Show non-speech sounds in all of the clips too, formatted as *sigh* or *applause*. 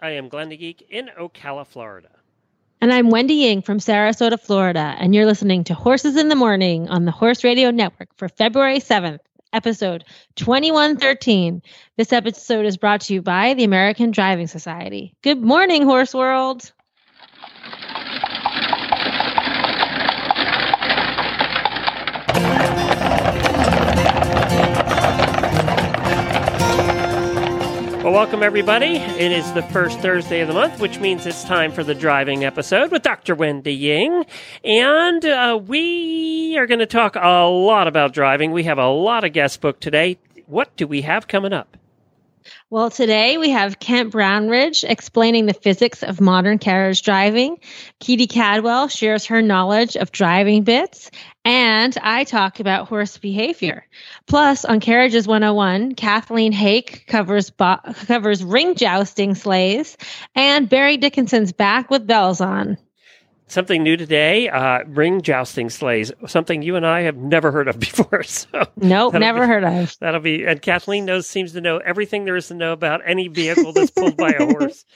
I am Glenn the Geek in Ocala, Florida. And I'm Wendy Ying from Sarasota, Florida, and you're listening to Horses in the Morning on the Horse Radio Network for February 7th, episode 2113. This episode is brought to you by the American Driving Society. Good morning, Horse World. Well, welcome, everybody. It is the first Thursday of the month, which means it's time for the driving episode with Dr. Wendy Ying. And uh, we are going to talk a lot about driving. We have a lot of guests booked today. What do we have coming up? Well, today we have Kent Brownridge explaining the physics of modern carriage driving. Keedy Cadwell shares her knowledge of driving bits. And I talk about horse behavior. Plus, on Carriages 101, Kathleen Hake covers, bo- covers ring jousting sleighs. And Barry Dickinson's back with bells on. Something new today uh, ring jousting sleighs, something you and I have never heard of *laughs* before. So, Nope, never be- heard of. That'll be, and Kathleen knows, seems to know everything there is to know about any vehicle that's pulled by a horse. *laughs*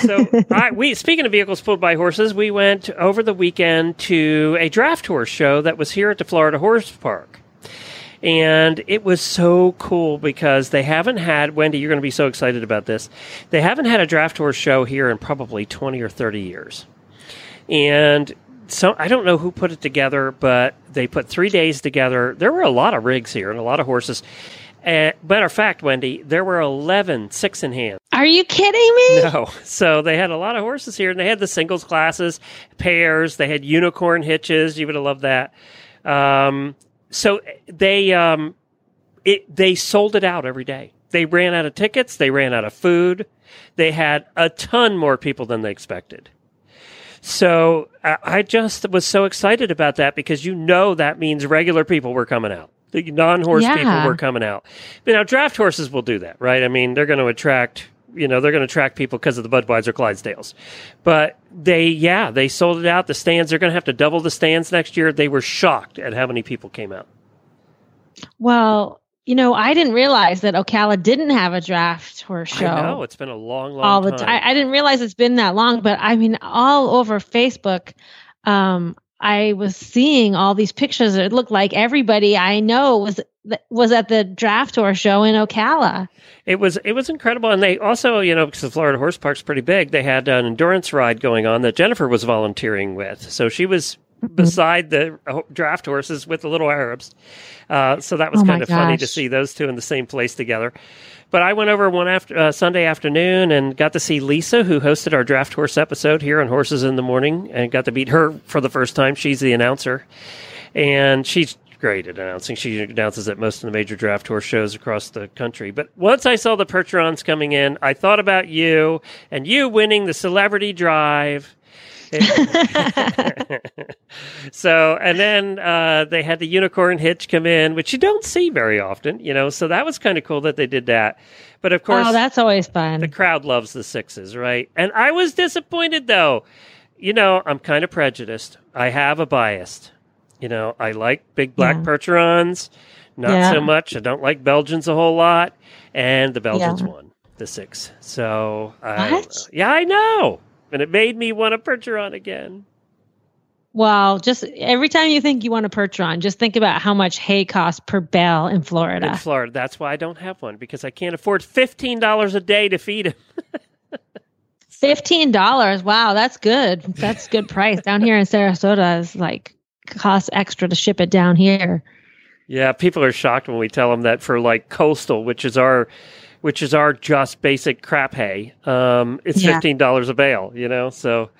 So, I, we, speaking of vehicles pulled by horses, we went over the weekend to a draft horse show that was here at the Florida Horse Park. And it was so cool because they haven't had, Wendy, you're going to be so excited about this. They haven't had a draft horse show here in probably 20 or 30 years. And so I don't know who put it together, but they put three days together. There were a lot of rigs here and a lot of horses. Uh, matter of fact, Wendy, there were 11 six in hand. Are you kidding me? No. *laughs* So they had a lot of horses here, and they had the singles classes, pairs. They had unicorn hitches. You would have loved that. Um, so they um, it they sold it out every day. They ran out of tickets. They ran out of food. They had a ton more people than they expected. So I I just was so excited about that because you know that means regular people were coming out. The non-horse people were coming out. But now draft horses will do that, right? I mean, they're going to attract, you know, they're going to attract people because of the Budweiser Clydesdales. But they, yeah, they sold it out. The stands, they're going to have to double the stands next year. They were shocked at how many people came out. Well, you know, I didn't realize that Ocala didn't have a draft horse show. I know it's been a long, long all the time. I, I didn't realize it's been that long, but I mean, all over Facebook, um, I was seeing all these pictures. It looked like everybody I know was was at the draft horse show in Ocala. It was it was incredible, and they also, you know, because the Florida Horse Park's pretty big, they had an endurance ride going on that Jennifer was volunteering with. So she was. Beside the uh, draft horses with the little Arabs. Uh, so that was Oh kind of funny to see those two in the same place together. But I went over one after uh, Sunday afternoon and got to see Lisa, who hosted our draft horse episode here on Horses in the Morning, and got to meet her for the first time. She's the announcer, and she's great at announcing. She announces at most of the major draft horse shows across the country. But once I saw the Percherons coming in, I thought about you and you winning the celebrity drive. *laughs* so, and then uh, they had the unicorn hitch come in, which you don't see very often, you know. So that was kind of cool that they did that. But of course, oh, that's always fun. the crowd loves the sixes, right? And I was disappointed though. You know, I'm kind of prejudiced. I have a bias. You know, I like big black Yeah. percherons, not Yeah. so much. I don't like Belgians a whole lot, and the Belgians Yeah. won the six. So, I, What? yeah, I know, and it made me want a percheron again. well, just every time you think you want a percheron, just think about how much hay costs per bale in Florida. In Florida. That's why I don't have one because I can't afford fifteen dollars a day to feed him. Fifteen dollars. Wow, that's good. That's good *laughs* price. Down here in Sarasota is like costs extra to ship it down here. Yeah, people are shocked when we tell them that for like coastal, which is our, which is our just basic crap hay, um, it's Yeah. fifteen dollars a bale. You know, so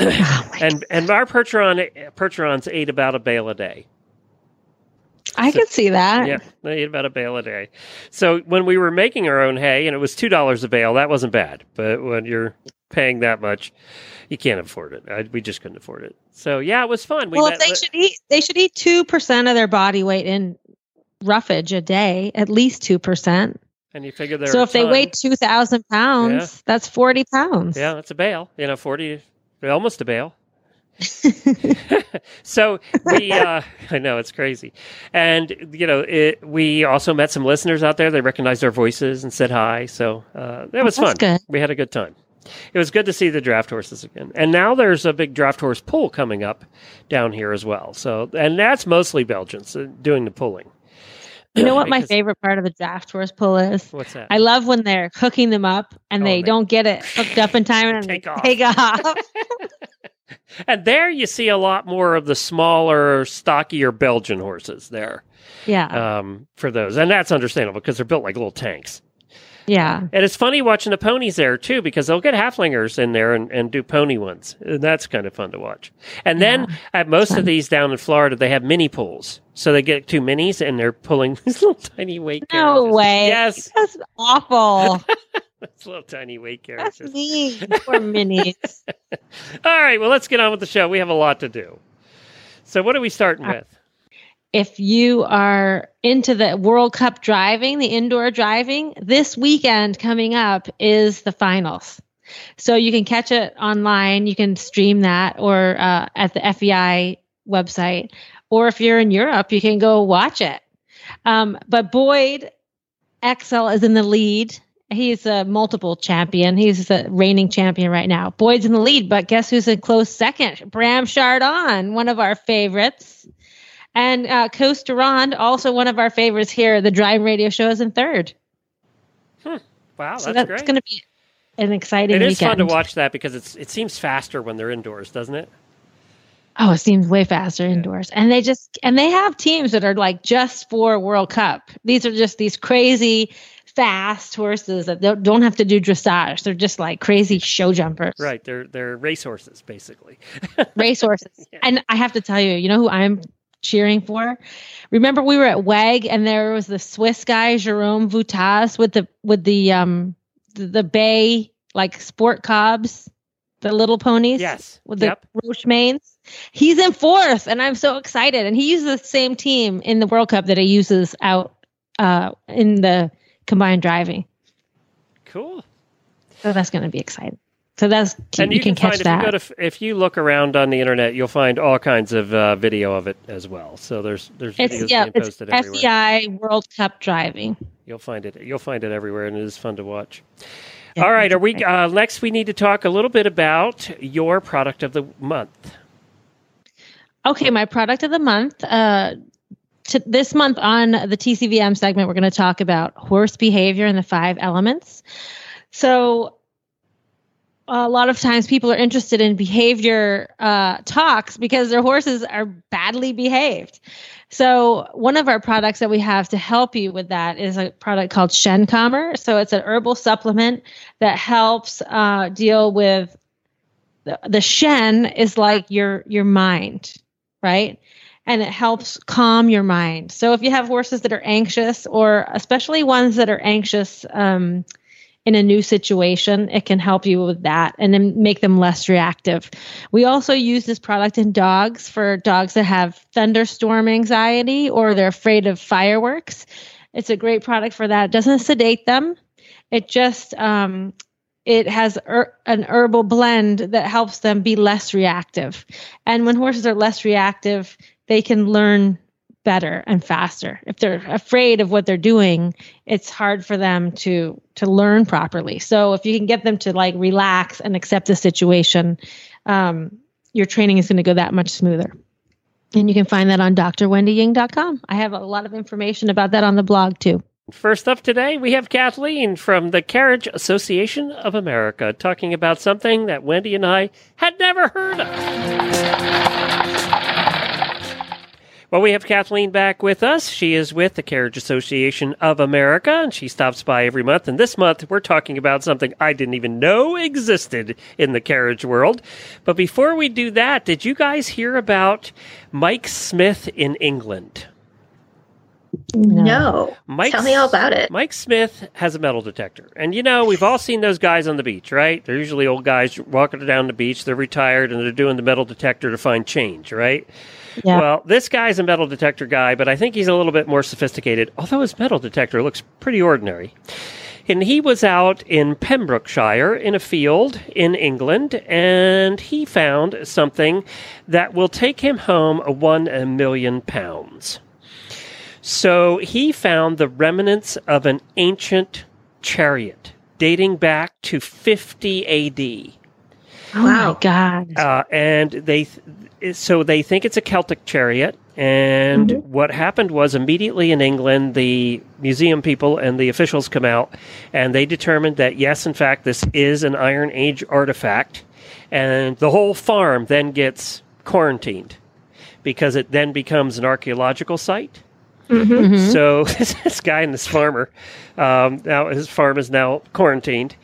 Oh and and our percheron percherons ate about a bale a day. I I could see that. Yeah, they ate about a bale a day. So when we were making our own hay, and it was two dollars a bale, that wasn't bad. But when you're paying that much, you can't afford it. I, we just couldn't afford it. So yeah, it was fun. We well, met- if they should eat, they should eat two percent of their body weight in roughage a day, at least two percent. And you figure they're So if they ton. weigh two thousand pounds, Yeah. that's forty pounds. yeah, that's a bale. You know, forty, almost a bale. *laughs* so we uh *laughs* i know it's crazy and you know it, we also met some listeners out there they recognized our voices and said hi so uh that was That's fun good. we had a good time it was good to see the draft horses again and now there's a big draft horse pull coming up down here as well so and that's mostly belgians uh, doing the pulling You know *clears throat* what my favorite part of the draft horse pull is? what's that I love when they're hooking them up and Oh, they they- don't get it hooked up in time and Take off. take off. *laughs* *laughs* and there you see a lot more of the smaller stockier belgian horses there yeah. um, for those and that's understandable because they're built like little tanks yeah. And it's funny watching the ponies there too, because they'll get Haflingers in there and, and do pony ones. And that's kind of fun to watch. And then at most of these down in Florida, they have mini pools. So they get two minis and they're pulling *laughs* these little tiny weight No carriages. way. Yes. That's awful. *laughs* These little tiny weight That's carriages. mean. *laughs* Minis. All right. Well, let's get on with the show. We have a lot to do. So what are we starting Uh, with? If you are into the World Cup driving, the indoor driving, this weekend coming up is the finals. So you can catch it online. You can stream that or uh, at the FEI website. Or if you're in Europe, you can go watch it. Um, but Boyd Exell is in the lead. He's a multiple champion. He's the reigning champion right now. Boyd's in the lead, but guess who's in close second? Bram Chardon, one of our favorites. And uh, Koos de Ronde, also one of our favorites here. The Drive Radio Show is in third. Wow, that's, so that's great. going to be an exciting It is weekend. fun to watch that because it's it seems faster when they're indoors, doesn't it? Oh, it seems way faster indoors. And they just and they have teams that are like just for World Cup. These are just these crazy fast horses that don't, don't have to do dressage. They're just like crazy show jumpers. Right. They're they're race horses basically. *laughs* Race horses. And I have to tell you, you know who I'm cheering for? Remember we were at WAG and there was the Swiss guy Jerome Voutaz with the with the um the, the bay like sport cobs, the little ponies Yes. with the Yep. Roche mains. He's in fourth, and I'm so excited. And he uses the same team in the World Cup that he uses out uh, in the combined driving. Cool. So that's going to be exciting. So that's and you, can, catch find that. if you to if you look around on the internet, you'll find all kinds of uh, video of it as well. So there's there's videos it's yeah, being it's posted everywhere. FEI World Cup driving. You'll find it. You'll find it everywhere, and it is fun to watch. Yeah, all right, are we uh, next? We need to talk a little bit about your product of the month. Okay, my product of the month. Uh, to this month on the TCVM segment, we're going to talk about horse behavior and the five elements. So, a lot of times people are interested in behavior uh, talks because their horses are badly behaved. So, one of our products that we have to help you with that is a product called Shen Calmer. So, it's an herbal supplement that helps uh, deal with the, the Shen is like your your mind, right? And it helps calm your mind. So if you have horses that are anxious, or especially ones that are anxious um, in a new situation, it can help you with that and then make them less reactive. We also use this product in dogs for dogs that have thunderstorm anxiety or they're afraid of fireworks. It's a great product for that. It doesn't sedate them. It just um, it has er- an herbal blend that helps them be less reactive. And when horses are less reactive, they can learn better and faster. If they're afraid of what they're doing, it's hard for them to to learn properly. So if you can get them to like relax and accept the situation, um, your training is going to go that much smoother. And you can find that on drwendyying.com. I have a lot of information about that on the blog too. First up today, we have Kathleen from the Carriage Association of America talking about something that Wendy and I had never heard of. Well, we have Kathleen back with us. She is with the Carriage Association of America, and she stops by every month. And this month, we're talking about something I didn't even know existed in the carriage world. But before we do that, did you guys hear about Mike Smith in England? No. Mike, Tell me all about it. Mike Smith has a metal detector. And you know, we've all seen those guys on the beach, right? They're usually old guys walking down the beach. They're retired and they're doing the metal detector to find change, right? Yeah. Well, this guy's a metal detector guy, but I think he's a little bit more sophisticated, although his metal detector looks pretty ordinary. And he was out in Pembrokeshire in a field in England, and he found something that will take him home million pounds. So he found the remnants of an ancient chariot dating back to 50 AD. Oh Wow. my god. Uh, and they, th- so they think it's a Celtic chariot. And what happened was immediately in England, the museum people and the officials come out, and they determined that yes, in fact, this is an Iron Age artifact, and the whole farm then gets quarantined because it then becomes an archaeological site. Mhm. So *laughs* this guy and this farmer, um, now his farm is now quarantined,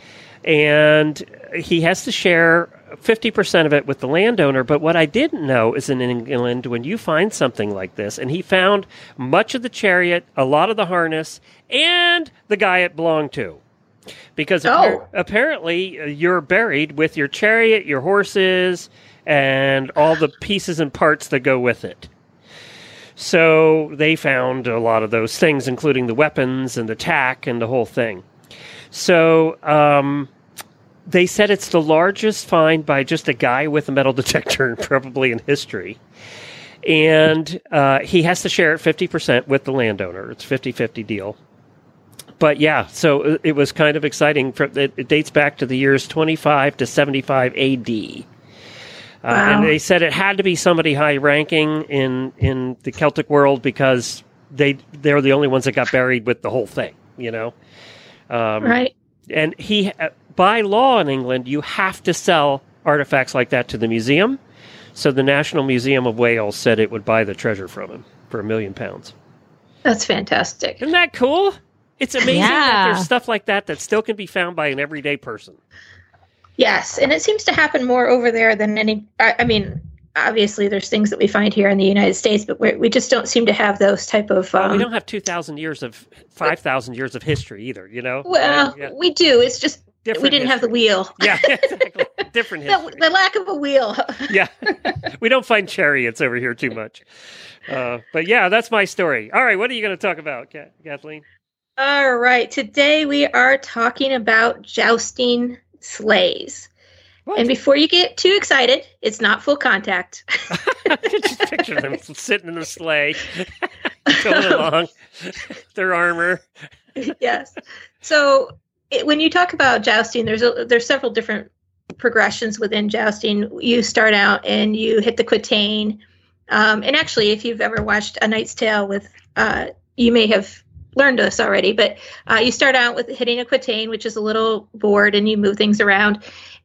and he has to share fifty percent of it with the landowner. But what I didn't know is in England, when you find something like this, and he found much of the chariot, a lot of the harness, and the guy it belonged to. Because Oh. apparently uh, you're buried with your chariot, your horses, and all the pieces and parts that go with it. So they found a lot of those things, including the weapons and the tack and the whole thing. So um, they said it's the largest find by just a guy with a metal *laughs* detector, probably in history. And uh, he has to share it 50% with the landowner. It's 50 50 deal. But yeah, so it- it was kind of exciting. For, it, it dates back to the years 25 to 75 AD. Uh, Wow. And they said it had to be somebody high ranking in, in the Celtic world because they they're the only ones that got buried with the whole thing, you know. Um, Right. and he uh, by law in England you have to sell artifacts like that to the museum. So the National Museum of Wales said it would buy the treasure from him for a million pounds. That's fantastic. Isn't that cool? It's amazing that Yeah. there's stuff like that that still can be found by an everyday person. Yes, and it seems to happen more over there than any. I, I mean, obviously, there's things that we find here in the United States, but we're, we just don't seem to have those type of. Well, Um, we don't have 2,000 years of 5,000 years of history either, you know? well, Yeah, we do. It's just we didn't have the wheel. Yeah, *laughs* exactly. Different history. the, the lack of a wheel. *laughs* yeah, we don't find chariots over here too much. Uh, but yeah, that's my story. All right, what are you going to talk about, Ka- Kathleen? All right, today we are talking about jousting sleighs. What? And before you get too excited, it's not full contact. *laughs* I could just picture them sitting in the sleigh, going along, their armor. yes. So it, when you talk about jousting, there's a, there's several different progressions within jousting. You start out and you hit the quintain. Um, and actually, if you've ever watched A Knight's Tale with, uh, you may have learned this already, but uh, you start out with hitting a quintain, which is a little board, and you move things around.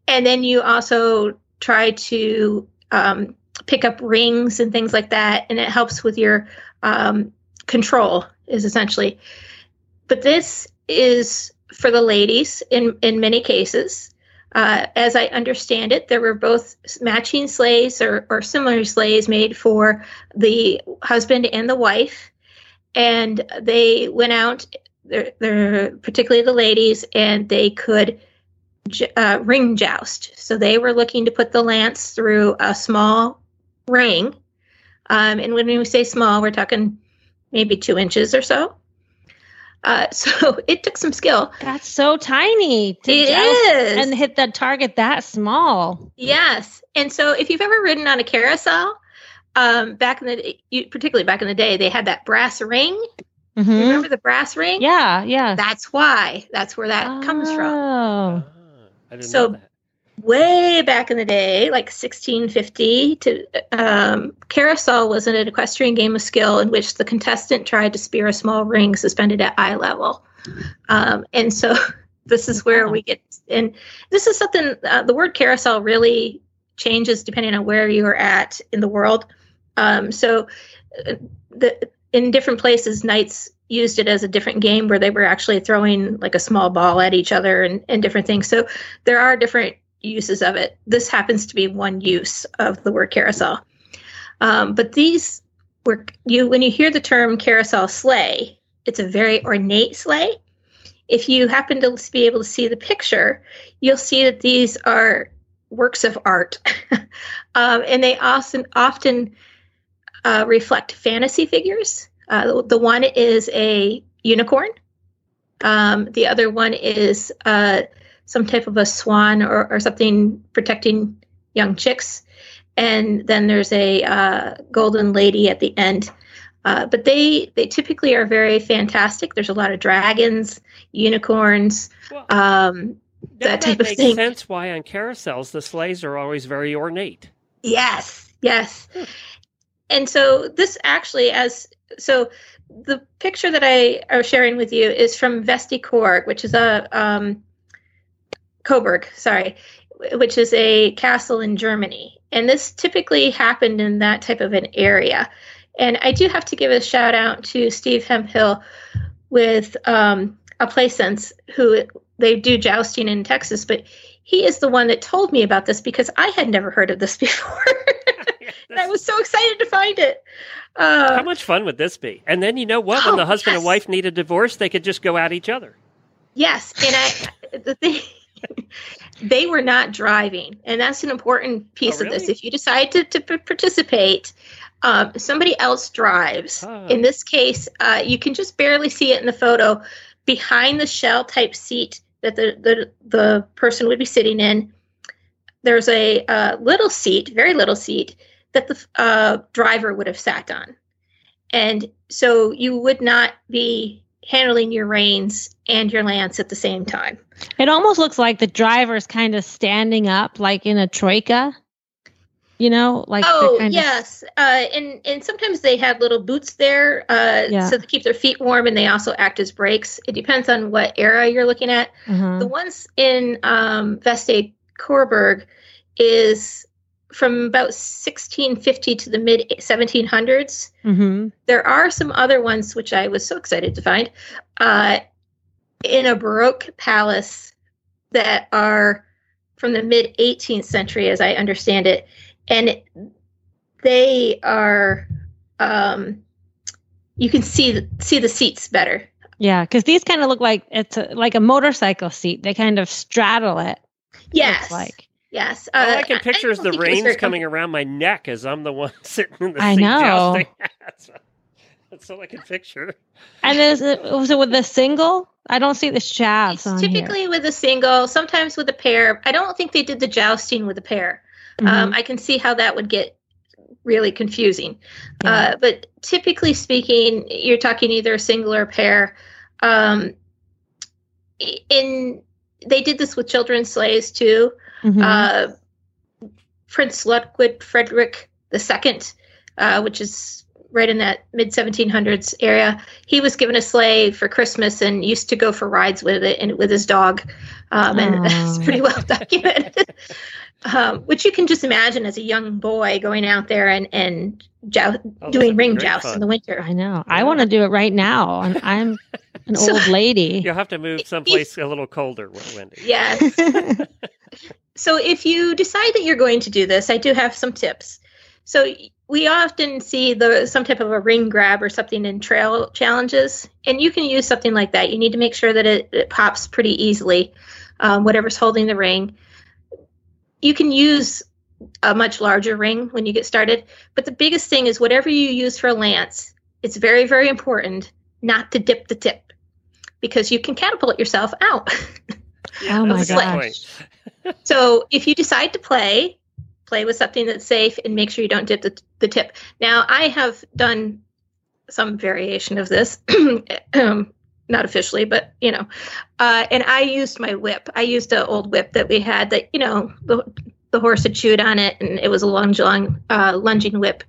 And then you also try to um, pick up rings and things like that, and it helps with your um, control, is essentially but this is for the ladies in in many cases. Uh, as I understand it, there were both matching sleighs or, or similar sleighs made for the husband and the wife, and they went out. They're, they're particularly the ladies, and they could uh, ring joust. So they were looking to put the lance through a small ring, um, and when we say small, we're talking maybe two inches or so. Uh, *laughs* so it took some skill. That's so tiny. To It joust is. And hit that target that small. yes. And so if you've ever ridden on a carousel, um, back in the you, particularly back in the day, they had that brass ring. Mhm. Remember the brass ring? Yeah, yeah. That's why. That's where that comes from. Oh. Ah, I didn't So- know that. Way back in the day, like 1650, to um, carousel was an equestrian game of skill in which the contestant tried to spear a small ring suspended at eye level. Um, and so *laughs* this is where we get, and this is something, uh, the word carousel really changes depending on where you're at in the world. Um, so uh, the, in different places, knights used it as a different game where they were actually throwing like a small ball at each other and, and different things. So there are different uses of it. This happens to be one use of the word carousel. Um, but these where you when you hear the term carousel sleigh, it's a very ornate sleigh. If you happen to be able to see the picture, you'll see that these are works of art, *laughs* um, and they often often uh, reflect fantasy figures. Uh, the one is a unicorn. Um, the other one is uh, some type of a swan or, or something protecting young chicks. And then there's a uh, golden lady at the end. Uh, but they they typically are very fantastic. There's a lot of dragons, unicorns, Well, um, that type of thing. makes sense why on carousels the sleighs are always very ornate. Yes, yes. And so this actually, as so, the picture that I am sharing with you is from Veste Coburg, which is a um, Coburg, sorry, which is a castle in Germany. And this typically happened in that type of an area. And I do have to give a shout out to Steve Hemphill with um, a play sense who they do jousting in Texas, but he is the one that told me about this because I had never heard of this *laughs* before. *laughs* and I was so excited to find it. Uh, How much fun would this be? And then you know what? When Oh, the husband and wife need a divorce, they could just go at each other. Yes, and I the thing they were not driving, and that's an important piece Oh, of this. If you decide to, to participate, um, somebody else drives. Ah. In this case, uh, you can just barely see it in the photo behind the shell type seat that the the, the person would be sitting in. There's a uh, little seat, very little seat that the uh, driver would have sat on, and so you would not be handling your reins and your lance at the same time. It almost looks like the driver's kind of standing up, like in a troika. You know, like oh kind of- yes, uh, and and sometimes they had little boots there, uh, Yeah. so to keep their feet warm, and they also act as brakes. It depends on what era you're looking at. uh-huh. The ones in um, Veste Coburg is from about 1650 to the mid 1700s. Mhm. There are some other ones which I was so excited to find uh, in a Baroque palace that are from the mid 18th century, as I understand it, and they are. Um, you can see the, see the seats better. Yeah, because these kind of look like it's a, like a motorcycle seat. They kind of straddle it. Yes, like yes. All Uh, I can picture is don't the think it was reins very coming around my neck as I'm the one *laughs* sitting in the I seat know. jousting. *laughs* that's, that's all I can picture. And is it was it with the single? I don't see the shafts It's on here. typically with a single, sometimes with a pair. I don't think they did the jousting with a pair. Um, Mhm. I can see how that would get really confusing. Yeah. Uh, but typically speaking, you're talking either a single or a pair. Um, in they did this with children's sleighs too. Mhm. Uh, Prince Ludwig Frederick II, uh, which is right in that mid 1700s area, he was given a sleigh for Christmas and used to go for rides with it and with his dog, um, and *laughs* it's pretty well documented. Um, which you can just imagine as a young boy going out there and and jou- Oh, doing ring great jousts fun. in the winter. I know. I want to do it right now, and I'm an So- old lady. *laughs* You'll have to move someplace a little colder, Wendy. Yes. *laughs* So if you decide that you're going to do this, I do have some tips. So we often see the some type of a ring grab or something in trail challenges, and you can use something like that. You need to make sure that it, it pops pretty easily, um, whatever's holding the ring. You can use a much larger ring when you get started, but the biggest thing is whatever you use for a lance, it's very very important not to dip the tip because you can catapult yourself out. *laughs* oh my that's a good point. gosh. So if you decide to play, play with something that's safe and make sure you don't dip the, the tip. Now, I have done some variation of this, *clears throat* um, not officially, but you know, uh, and I used my whip. I used an old whip that we had that you know the the horse had chewed on it, and it was a lunge, long, uh, lunging whip,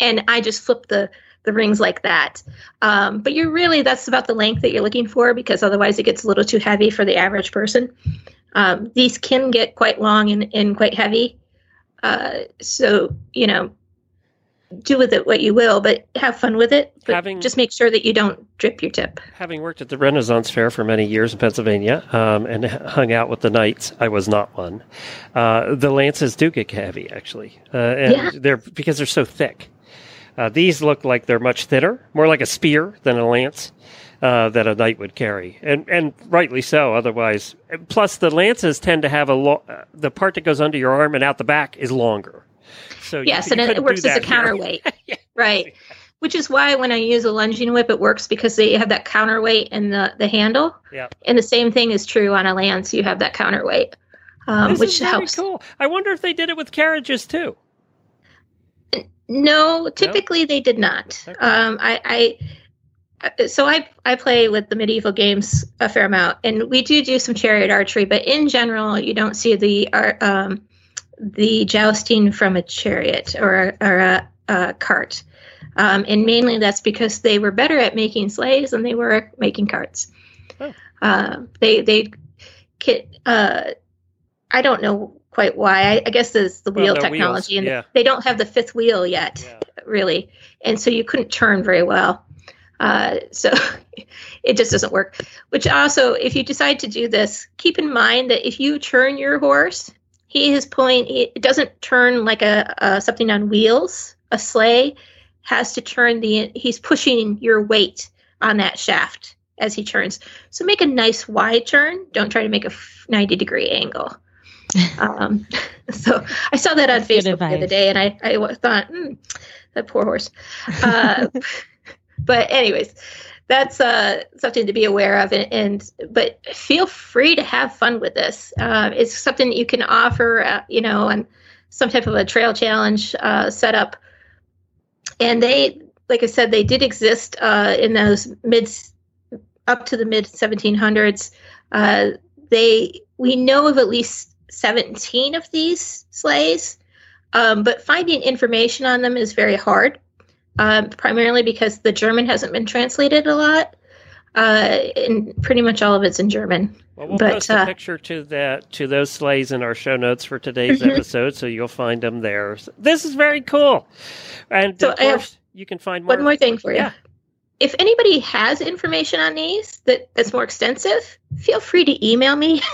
and I just flipped the the rings like that. Um, but you're really that's about the length that you're looking for because otherwise it gets a little too heavy for the average person. Um, these can get quite long and, and quite heavy. Uh, so, you know, do with it what you will, but have fun with it. But Having- just make sure that you don't drip your tip. Having worked at the Renaissance Fair for many years in Pennsylvania um, and hung out with the knights, I was not one. Uh, the lances do get heavy, actually, uh, and Yeah. they're because they're so thick. Uh, these look like they're much thinner, more like a spear than a lance uh, that a knight would carry, and and rightly so. Otherwise, plus the lances tend to have a lo- uh, the part that goes under your arm and out the back is longer. So yes, and you it, it works as a counterweight. *laughs* Right. *laughs* Which is why when I use a lunging whip, it works because they have that counterweight in the, the handle. Yeah. And the same thing is true on a lance. You have that counterweight, um, This which is helps. cool. I wonder if they did it with carriages too. No, typically they did not. Okay. Um, I, I, uh, so I, I play with the medieval games a fair amount, and we do do some chariot archery, but in general, you don't see the um, the jousting from a chariot or or a, a cart, um, and mainly that's because they were better at making sleighs than they were making carts. Oh. Uh, they they, uh, I don't know quite why. I, I guess it's the Well, wheel they're wheels, technology, and yeah. they don't have the fifth wheel yet Yeah. really and so you couldn't turn very well uh, so *laughs* it just doesn't work which also if you decide to do this keep in mind that if you turn your horse he is pulling it doesn't turn like a, a something on wheels. A sleigh has to turn the he's pushing your weight on that shaft as he turns. So make a nice wide turn. Don't try to make a 90 degree angle. *laughs* Um, *laughs* so I saw that on That's Facebook the other day, and I, I thought, hmm, that poor horse. Uh, *laughs* but anyways, that's uh, something to be aware of, and, and but feel free to have fun with this. Uh, it's something that you can offer, uh, you know, and some type of a trail challenge uh, setup. And they, like I said, they did exist uh, in those mid up to the mid 1700s. Uh, they we know of at least 17 of these sleighs, um, but finding information on them is very hard, um, primarily because the German hasn't been translated a lot, uh, and pretty much all of it's in German. Well, we'll But, post a uh, picture to that to those sleighs in our show notes for today's Mhm. episode, so you'll find them there. So this is very cool, and So of course you can find more. One more thing for you. Yeah. If anybody has information on these that, that's more extensive, feel free to email me. *laughs*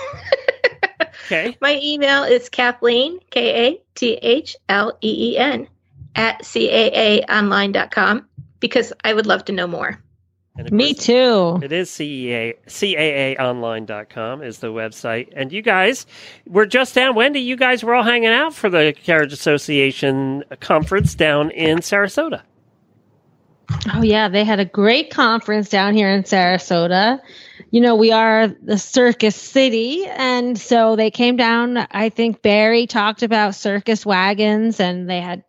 Okay, My email is Kathleen, K A T H L E E N, at CAAonline.com because I would love to know more. Me course, too. It is CEA, CAAonline.com is the website. And you guys, we're just down. Wendy, you guys were all hanging out for the Carriage Association conference down in Sarasota. Oh yeah, they had a great conference down here in Sarasota. You know, we are the circus city, and so they came down. I think Barry talked about circus wagons, and they had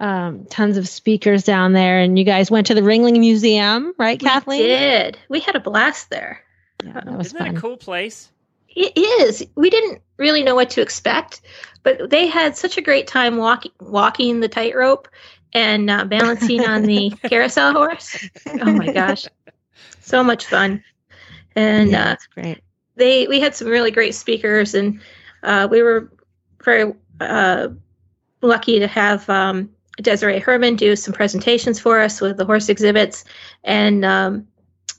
um, tons of speakers down there. And you guys went to the Ringling Museum, right, Kathleen? We did. We had a blast there. Yeah, that was Isn't that a cool place? It is. We didn't really know what to expect, but they had such a great time walking walking the tightrope and uh, balancing on the *laughs* carousel horse. Oh my gosh, so much fun! And yeah, uh, that's great. they we had some really great speakers, and uh, we were very uh, lucky to have um, Desiree Herman do some presentations for us with the horse exhibits, and um,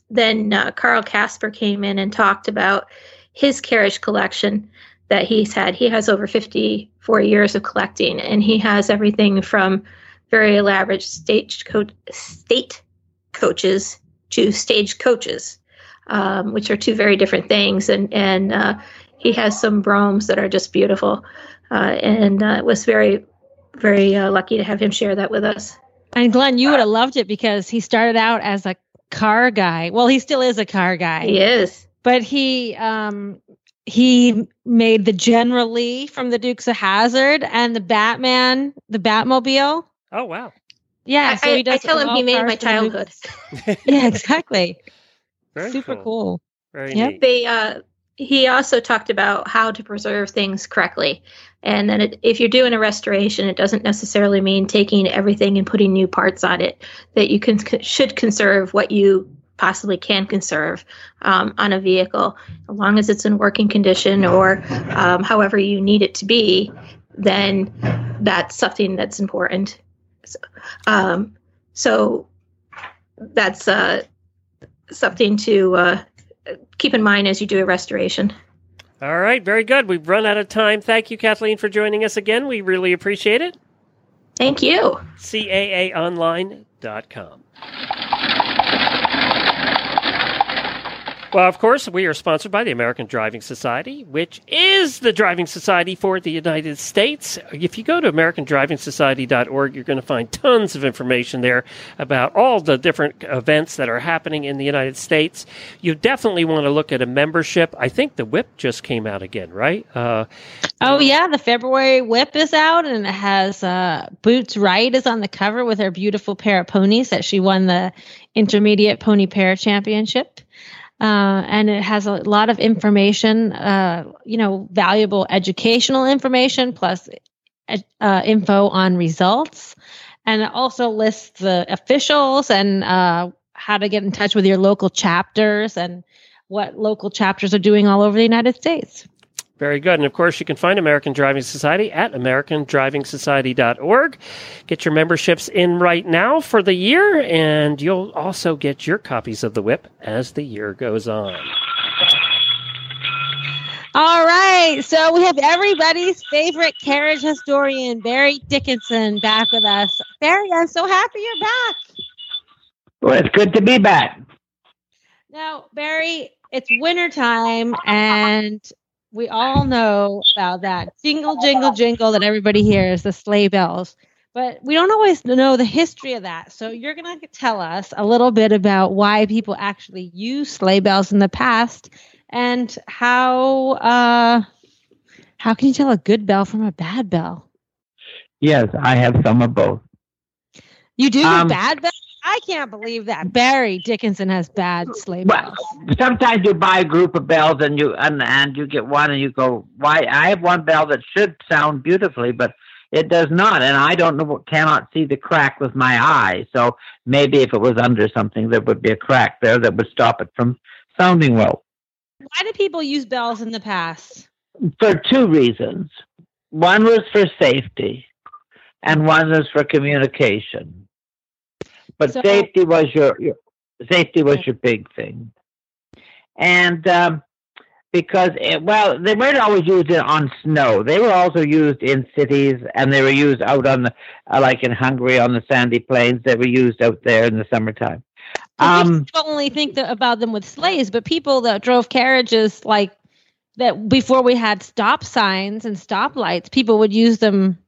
then uh, Carl Casper came in and talked about his carriage collection that he's had. He has over 54 years of collecting, and he has everything from very elaborate stage coach, state coaches to stage coaches, um, which are two very different things. And and uh, he has some broughams that are just beautiful, uh, and uh, was very very uh, lucky to have him share that with us. And Glenn, you would have loved it because he started out as a car guy. Well, he still is a car guy. He is. but he um he made the General Lee from the Dukes of Hazzard and the Batman, the Batmobile. Oh, wow. Yeah, I, so he I tell him he made my childhood. *laughs* *laughs* Yeah, exactly. Very Super cool. cool. Very Yep. neat. they uh he also talked about how to preserve things correctly and then it, if you're doing a restoration it doesn't necessarily mean taking everything and putting new parts on it that you can should conserve what you possibly can conserve um, on a vehicle as long as it's in working condition or um, however you need it to be then that's something that's important so, um, so that's uh, something to uh, keep in mind as you do a restoration. All right, very good. We've run out of time. Thank you, Kathleen, for joining us again. We really appreciate it. Thank you. CAAonline.com. Well, of course, we are sponsored by the American Driving Society, which is the driving society for the United States. If you go to AmericanDrivingSociety.org, you're going to find tons of information there about all the different events that are happening in the United States. You definitely want to look at a membership. I think the whip just came out again, right? Uh, oh, yeah. The February whip is out, and it has uh, Boots Wright is on the cover with her beautiful pair of ponies that she won the Intermediate Pony Pair Championship. Uh, and it has a lot of information, uh, you know, valuable educational information plus uh, info on results. And it also lists the officials and uh, how to get in touch with your local chapters and what local chapters are doing all over the United States. Very good. And of course, you can find American Driving Society at americandrivingsociety.org. Get your memberships in right now for the year, and you'll also get your copies of the whip as the year goes on. All right. So we have everybody's favorite carriage historian, Barry Dickinson, back with us. Barry, I'm so happy you're back. Well, it's good to be back. Now, Barry, it's wintertime and we all know about that jingle, jingle, jingle that everybody hears, the sleigh bells. But we don't always know the history of that. So you're going to tell us a little bit about why people actually use sleigh bells in the past and how uh, how can you tell a good bell from a bad bell? Yes, I have some of both. You do um, bad bells? I can't believe that *laughs* Barry Dickinson has bad sleigh bells. Well, sometimes you buy a group of bells and you and, and you get one and you go, "Why? I have one bell that should sound beautifully, but it does not, and I don't know, cannot see the crack with my eye. So maybe if it was under something, there would be a crack there that would stop it from sounding well." Why did people use bells in the past? For two reasons. One was for safety, and one was for communication. But so, safety was your, your, safety was your big thing, and um, because it, well, they weren't always used on snow. They were also used in cities, and they were used out on the uh, like in Hungary on the sandy plains. They were used out there in the summertime. Um, don't only think about them with sleighs, but people that drove carriages like that before we had stop signs and stoplights, people would use them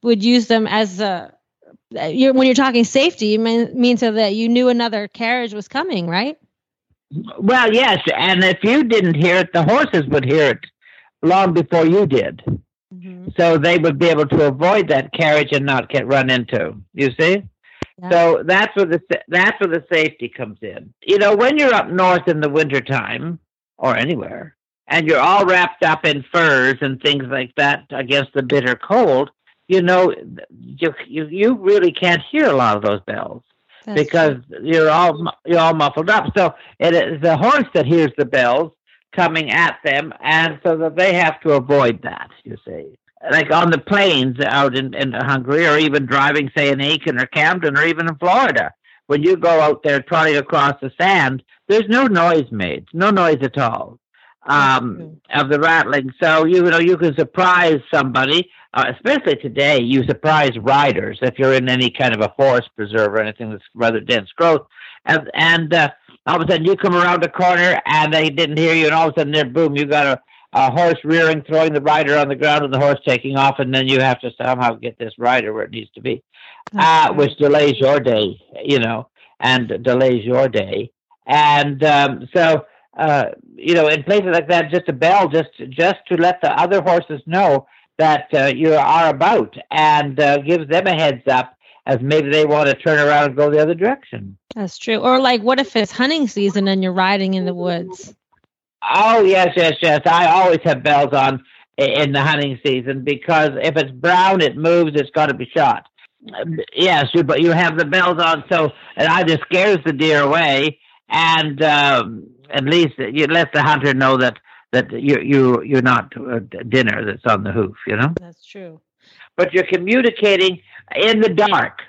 would use them as a you're, when you're talking safety, you mean, mean so that you knew another carriage was coming, right? Well, yes, and if you didn't hear it, the horses would hear it long before you did. Mm-hmm. So they would be able to avoid that carriage and not get run into. You see? Yeah. So that's where the that's where the safety comes in. You know, when you're up north in the wintertime or anywhere, and you're all wrapped up in furs and things like that against the bitter cold, you know, you you, you really can't hear a lot of those bells That's because true. you're all you're all muffled up. So it is the horse that hears the bells coming at them, and so that they have to avoid that. You see, like on the plains out in, in Hungary, or even driving, say, in Aiken or Camden, or even in Florida. When you go out there trotting across the sand, there's no noise made, no noise at all um, of the rattling. So you know you can surprise somebody, uh, especially today. You surprise riders if you're in any kind of a forest preserve or anything that's rather dense growth, and and uh, all of a sudden you come around the corner and they didn't hear you, and all of a sudden there, boom, you got a, a horse rearing, throwing the rider on the ground, and the horse taking off, and then you have to somehow get this rider where it needs to be, uh, which delays your day, you know, and delays your day, and um, so uh, you know, in places like that, just a bell, just just to let the other horses know that uh, you are about, and uh, gives them a heads up as maybe they want to turn around and go the other direction. That's true. Or like, what if it's hunting season and you're riding in the woods? Oh yes, yes, yes. I always have bells on in the hunting season because if it's brown, it moves. It's got to be shot. Yes, you, but you have the bells on, so it either scares the deer away, and um, at least you let the hunter know that that you you you're not a dinner that's on the hoof. You know. That's true. But you're communicating in the dark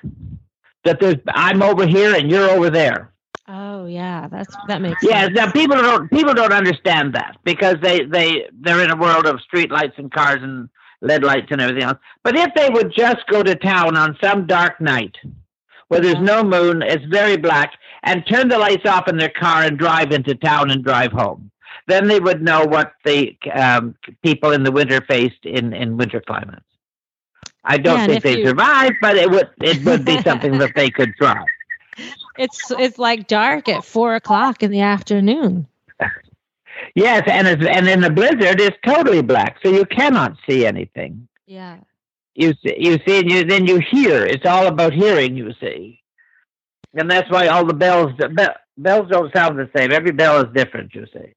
that there's I'm over here and you're over there. Oh yeah, that's that makes sense. yeah. Sense. Now people don't people don't understand that because they they they're in a world of street lights and cars and lead lights and everything else. But if they would just go to town on some dark night where there's no moon, it's very black, and turn the lights off in their car and drive into town and drive home, then they would know what the um, people in the winter faced in, in winter climates. I don't Yeah, think they you- survived, but it would it would be *laughs* something that they could try. It's it's like dark at four o'clock in the afternoon. Yes, and it's, and in the blizzard, it's totally black, so you cannot see anything. Yeah. You see, you see, and you then you hear. It's all about hearing. You see, and that's why all the bells be, bells don't sound the same. Every bell is different. You see.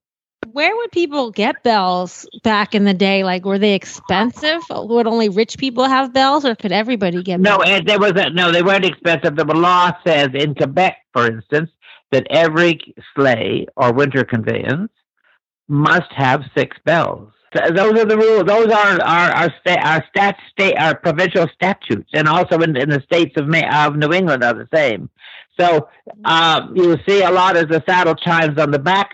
Where would people get bells back in the day? Like, were they expensive? Would only rich people have bells, or could everybody get No, bells? and there was a, no. They weren't expensive. The law says in Quebec, for instance, that every sleigh or winter conveyance must have six bells. Those are the rules. Those are our our sta- our stat state our provincial statutes, and also in, in the states of Ma- of New England are the same. So um, you will see a lot of the saddle chimes on the back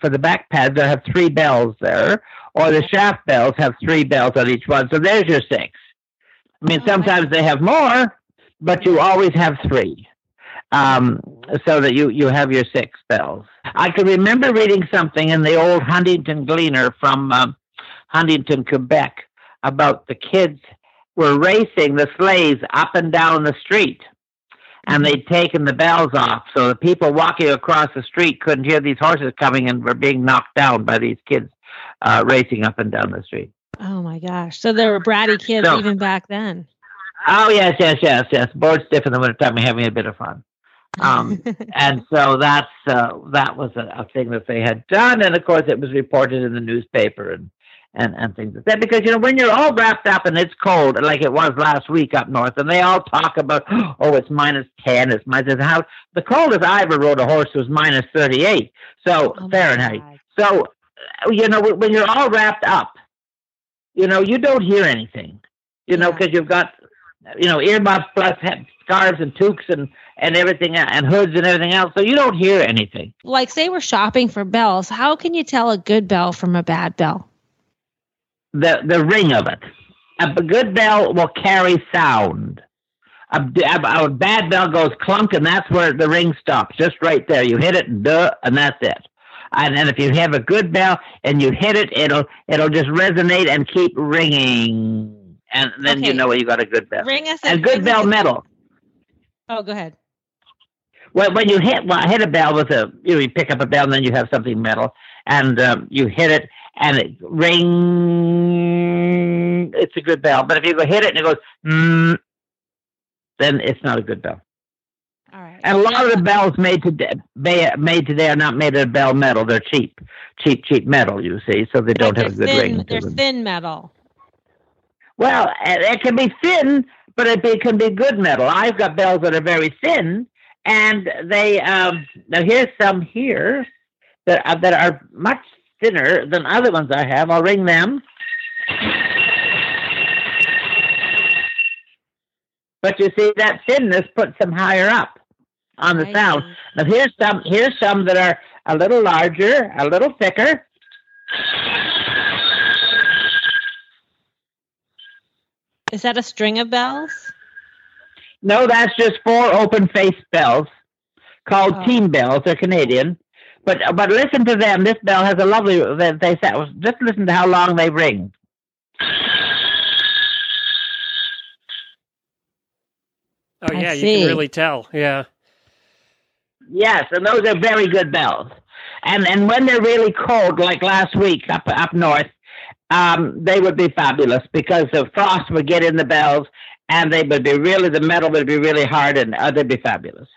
for the back pads that have three bells there, or the shaft bells have three bells on each one. So there's your six. I mean, Oh, sometimes they have more, but you always have three, um, so that you you have your six bells. I can remember reading something in the old Huntingdon Gleaner from um, Huntingdon, Quebec, about the kids were racing the sleighs up and down the street. And they'd taken the bells off, so the people walking across the street couldn't hear these horses coming and were being knocked down by these kids uh, racing up and down the street. Oh my gosh! So there were bratty kids So- even back then. Oh yes, yes, yes, yes. Bored stiff in the wintertime, we're having a bit of fun. Um, *laughs* and so that's uh, that was a, a thing that they had done, and of course it was reported in the newspaper and and and things like that. Because you know when you're all wrapped up and it's cold, like it was last week up north, and they all talk about oh it's minus ten, it's minus how the coldest I ever rode a horse was minus thirty eight, so Oh Fahrenheit. God. So uh, you know when you're all wrapped up, you know you don't hear anything, you know because you've got you know earmuffs plus scarves and toques and and everything and hoods and everything else, so you don't hear anything. Like, say we're shopping for bells. How can you tell a good bell from a bad bell? The the ring of it. A good bell will carry sound. A bad bell goes clunk, and that's where the ring stops, just right there. You hit it, duh, and that's it. And, and if you have a good bell and you hit it, it'll it'll just resonate and keep ringing, and then you know you got a good bell. Ring us And good bell metal. Oh, go ahead. When, when you hit well, hit a bell with a you know you pick up a bell and then you have something metal and um, you hit it and it ring it's a good bell but if you go hit it and it goes mm, then it's not a good bell All right. and a lot of the bells made today made today are not made of bell metal they're cheap cheap cheap metal you see so they don't have a good thin, ring They're them. thin metal. Well, it can be thin, but it be, can be good metal. I've got bells that are very thin, and they um, now here's some here that uh, that are much thinner than other ones I have. I'll ring them. But you see that thinness puts them higher up on the I sound. see. Now here's some here's some that are a little larger, a little thicker. Is that a string of bells? No, that's just four open face bells called Oh. team bells. They're Canadian. But but listen to them. This bell has a lovely. They, they say just listen to how long they ring. Oh yeah, you can really tell. Yeah. Yes, and those are very good bells. And and when they're really cold, like last week up up north, um, they would be fabulous because the frost would get in the bells, and they would be really the metal would be really hard, and uh, they'd be fabulous.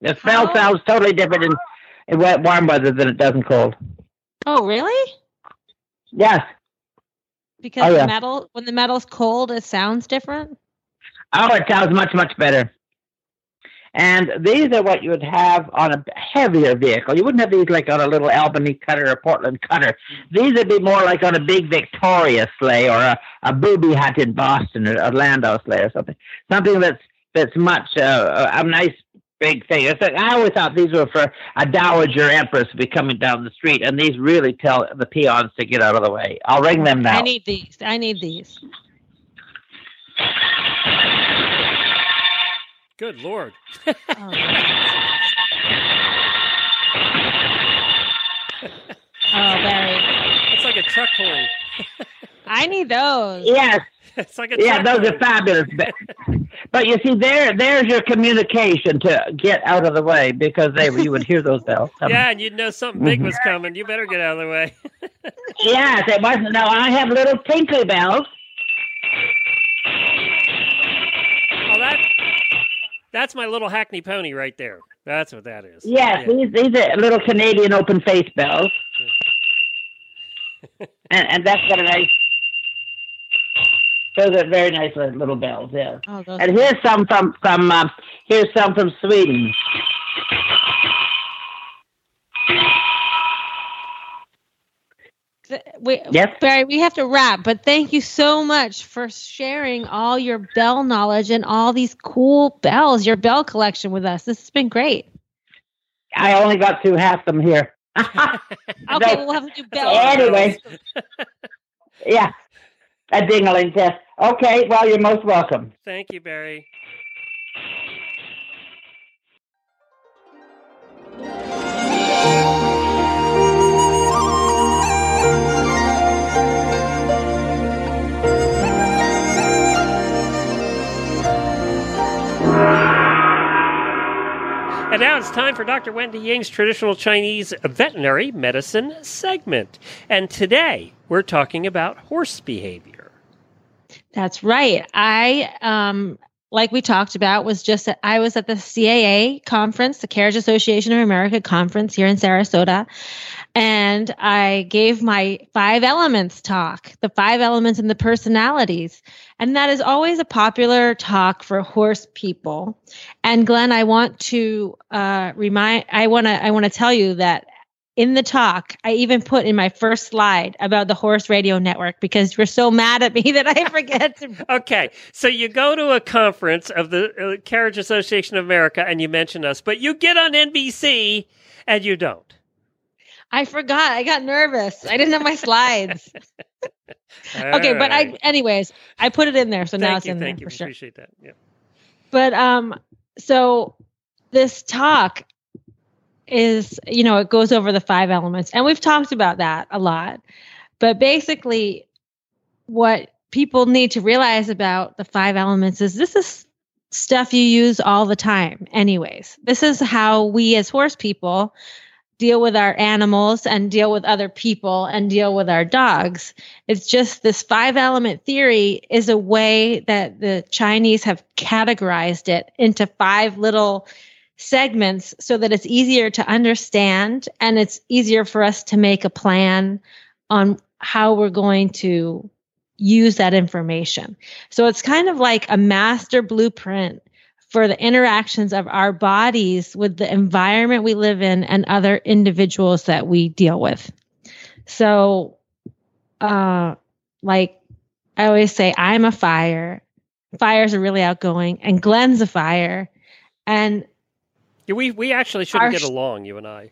The bell How- sounds totally different in, in wet warm weather than it does in cold. Oh, really? Yes. Because Oh, yeah. the metal, when the metal's cold, it sounds different. Oh, it sounds much, much better. And these are what you would have on a heavier vehicle. You wouldn't have these like on a little Albany cutter or Portland cutter. These would be more like on a big Victoria sleigh or a, a booby hut in Boston or a Landau sleigh or something. Something that's that's much uh, a nice big thing. It's like, I always thought these were for a dowager empress to be coming down the street, and these really tell the peons to get out of the way. I'll ring them now. I need these. I need these. Good lord. Oh, *laughs* oh Barry. It's like a truck horn. I need those. yes, *laughs* It's like a yeah, those are fabulous. But, *laughs* but you see, there, there's your communication to get out of the way because they, you would hear those bells. coming. Yeah, and you'd know something big was mm-hmm. coming. You better get out of the way. *laughs* Yes, it wasn't. No, I have little tinkly bells. Oh, that that's my little hackney pony right there. That's what that is. Yes, Yeah. these these are little Canadian open face bells, and and that's got a nice. Those are very nice little bells. Yeah. Oh. And here's some from from um, here's some from Sweden. We, Yes. Barry, we have to wrap, but thank you so much for sharing all your bell knowledge and all these cool bells, your bell collection with us. This has been great. I only got through half them here. *laughs* *laughs* Okay, No. we'll have to do *laughs* bell. Anyway, yeah, a dingling test. Okay, well, you're most welcome. Thank you, Barry. And now it's time for Dr. Wendy Ying's traditional Chinese veterinary medicine segment. And today we're talking about horse behavior. That's right. I um like we talked about was just at, I was at the CAA conference, the Carriage Association of America conference here in Sarasota, and I gave my five elements talk, the five elements and the personalities. And that is always a popular talk for horse people. And Glenn, I want to uh, remind, I want to, I want to tell you that in the talk, I even put in my first slide about the horse radio network because you're so mad at me *laughs* that I forget to. *laughs* Okay, so you go to a conference of the uh, Carriage Association of America and you mention us, but you get on NBC and you don't. I forgot. I got nervous. I didn't have my slides. *laughs* okay, but I, anyways, I put it in there, so now thank it's you, in thank there you. for sure. Appreciate that. Yeah. But um, so this talk is, you know, it goes over the five elements, and we've talked about that a lot. But basically, what people need to realize about the five elements is this is stuff you use all the time, anyways. This is how we as horse people deal with our animals and deal with other people and deal with our dogs. It's just this five element theory is a way that the Chinese have categorized it into five little segments so that it's easier to understand and it's easier for us to make a plan on how we're going to use that information. So it's kind of like a master blueprint for the interactions of our bodies with the environment we live in and other individuals that we deal with. So, uh, like I always say, I'm a fire. Fires are really outgoing, and Glenn's a fire. And Yeah, we we actually shouldn't get along, you and I.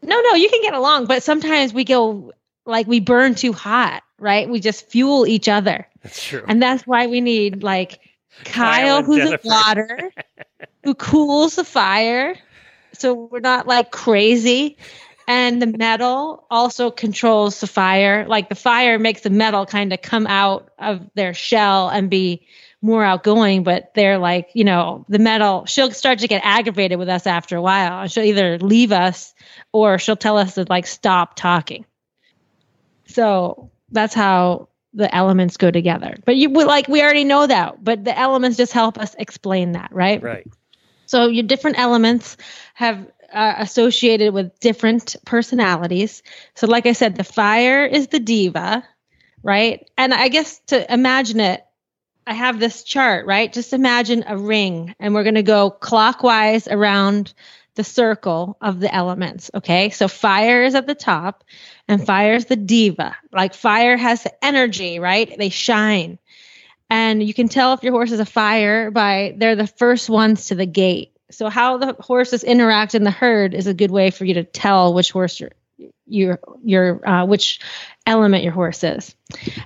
no, no, you can get along, but sometimes we go like we burn too hot, right? We just fuel each other. That's true. And that's why we need like Kyle Kyle, who's Jennifer. in water, *laughs* who cools the fire. So we're not like crazy. And the metal also controls the fire. Like the fire makes the metal kind of come out of their shell and be more outgoing, but they're like, you know, the metal, she'll start to get aggravated with us after a while. And she'll either leave us or she'll tell us to like stop talking. So that's how the elements go together. But you we- like we already know that, but the elements just help us explain that, right? right. So your different elements have uh, associated with different personalities. So like I said, the fire is the diva, right? And I guess to imagine it, I have this chart, right? Just imagine a ring and we're going to go clockwise around the circle of the elements, okay? So fire is at the top and fire is the diva. Like fire has the energy, right? They shine. And you can tell if your horse is a fire by they're the first ones to the gate. So how the horses interact in the herd is a good way for you to tell which horse your your uh, which element your horse is.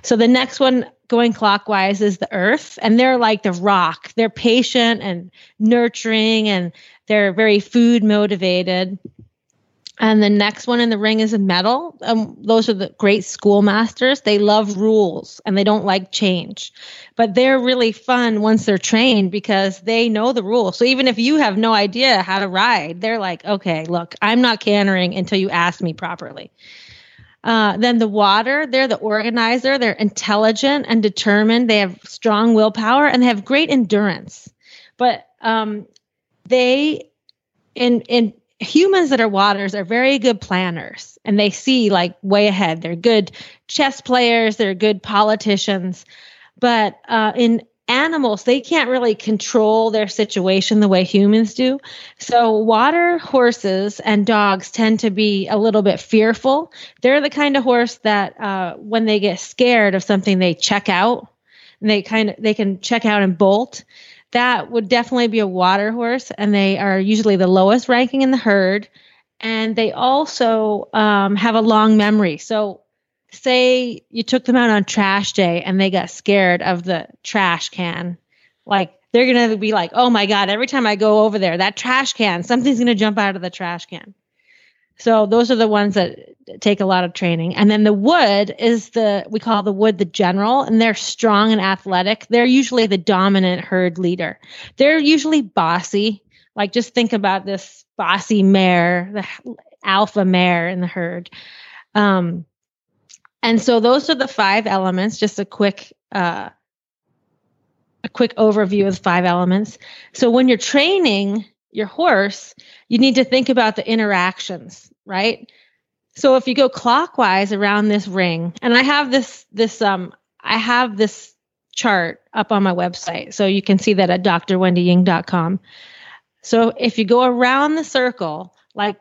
So the next one going clockwise is the earth, and they're like the rock. They're patient and nurturing, and they're very food motivated. And the next one in the ring is a metal. Um, those are the great schoolmasters. They love rules and they don't like change. But they're really fun once they're trained because they know the rules. So even if you have no idea how to ride, they're like, okay, look, I'm not cantering until you ask me properly. Uh, then the water, they're the organizer. They're intelligent and determined. They have strong willpower and they have great endurance. But um, they, in in humans that are waters are very good planners and they see like way ahead. They're good chess players, they're good politicians. But uh, in animals, they can't really control their situation the way humans do. So, water horses and dogs tend to be a little bit fearful. They're the kind of horse that uh, when they get scared of something, they check out and they kind of they can check out and bolt that would definitely be a water horse, and they are usually the lowest ranking in the herd. And they also um, have a long memory. So, say you took them out on trash day and they got scared of the trash can, like they're going to be like, oh my God, every time I go over there, that trash can, something's going to jump out of the trash can. So those are the ones that take a lot of training. And then the wood is the we call the wood the general and they're strong and athletic. They're usually the dominant herd leader. They're usually bossy. Like just think about this bossy mare, the alpha mare in the herd. Um and so those are the five elements, just a quick uh a quick overview of the five elements. So when you're training your horse, you need to think about the interactions, right? So if you go clockwise around this ring, and I have this this um I have this chart up on my website, so you can see that at drwendyying.com. So if you go around the circle, like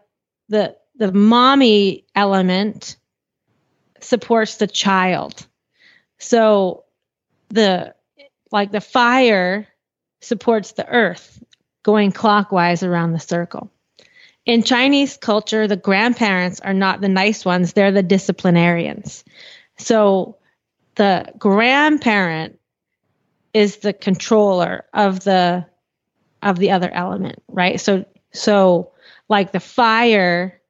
the the mommy element supports the child. So the like the fire supports the earth going clockwise around the circle. In Chinese culture, the grandparents are not the nice ones, they're the disciplinarians. So the grandparent is the controller of the of the other element, right? So so like the fire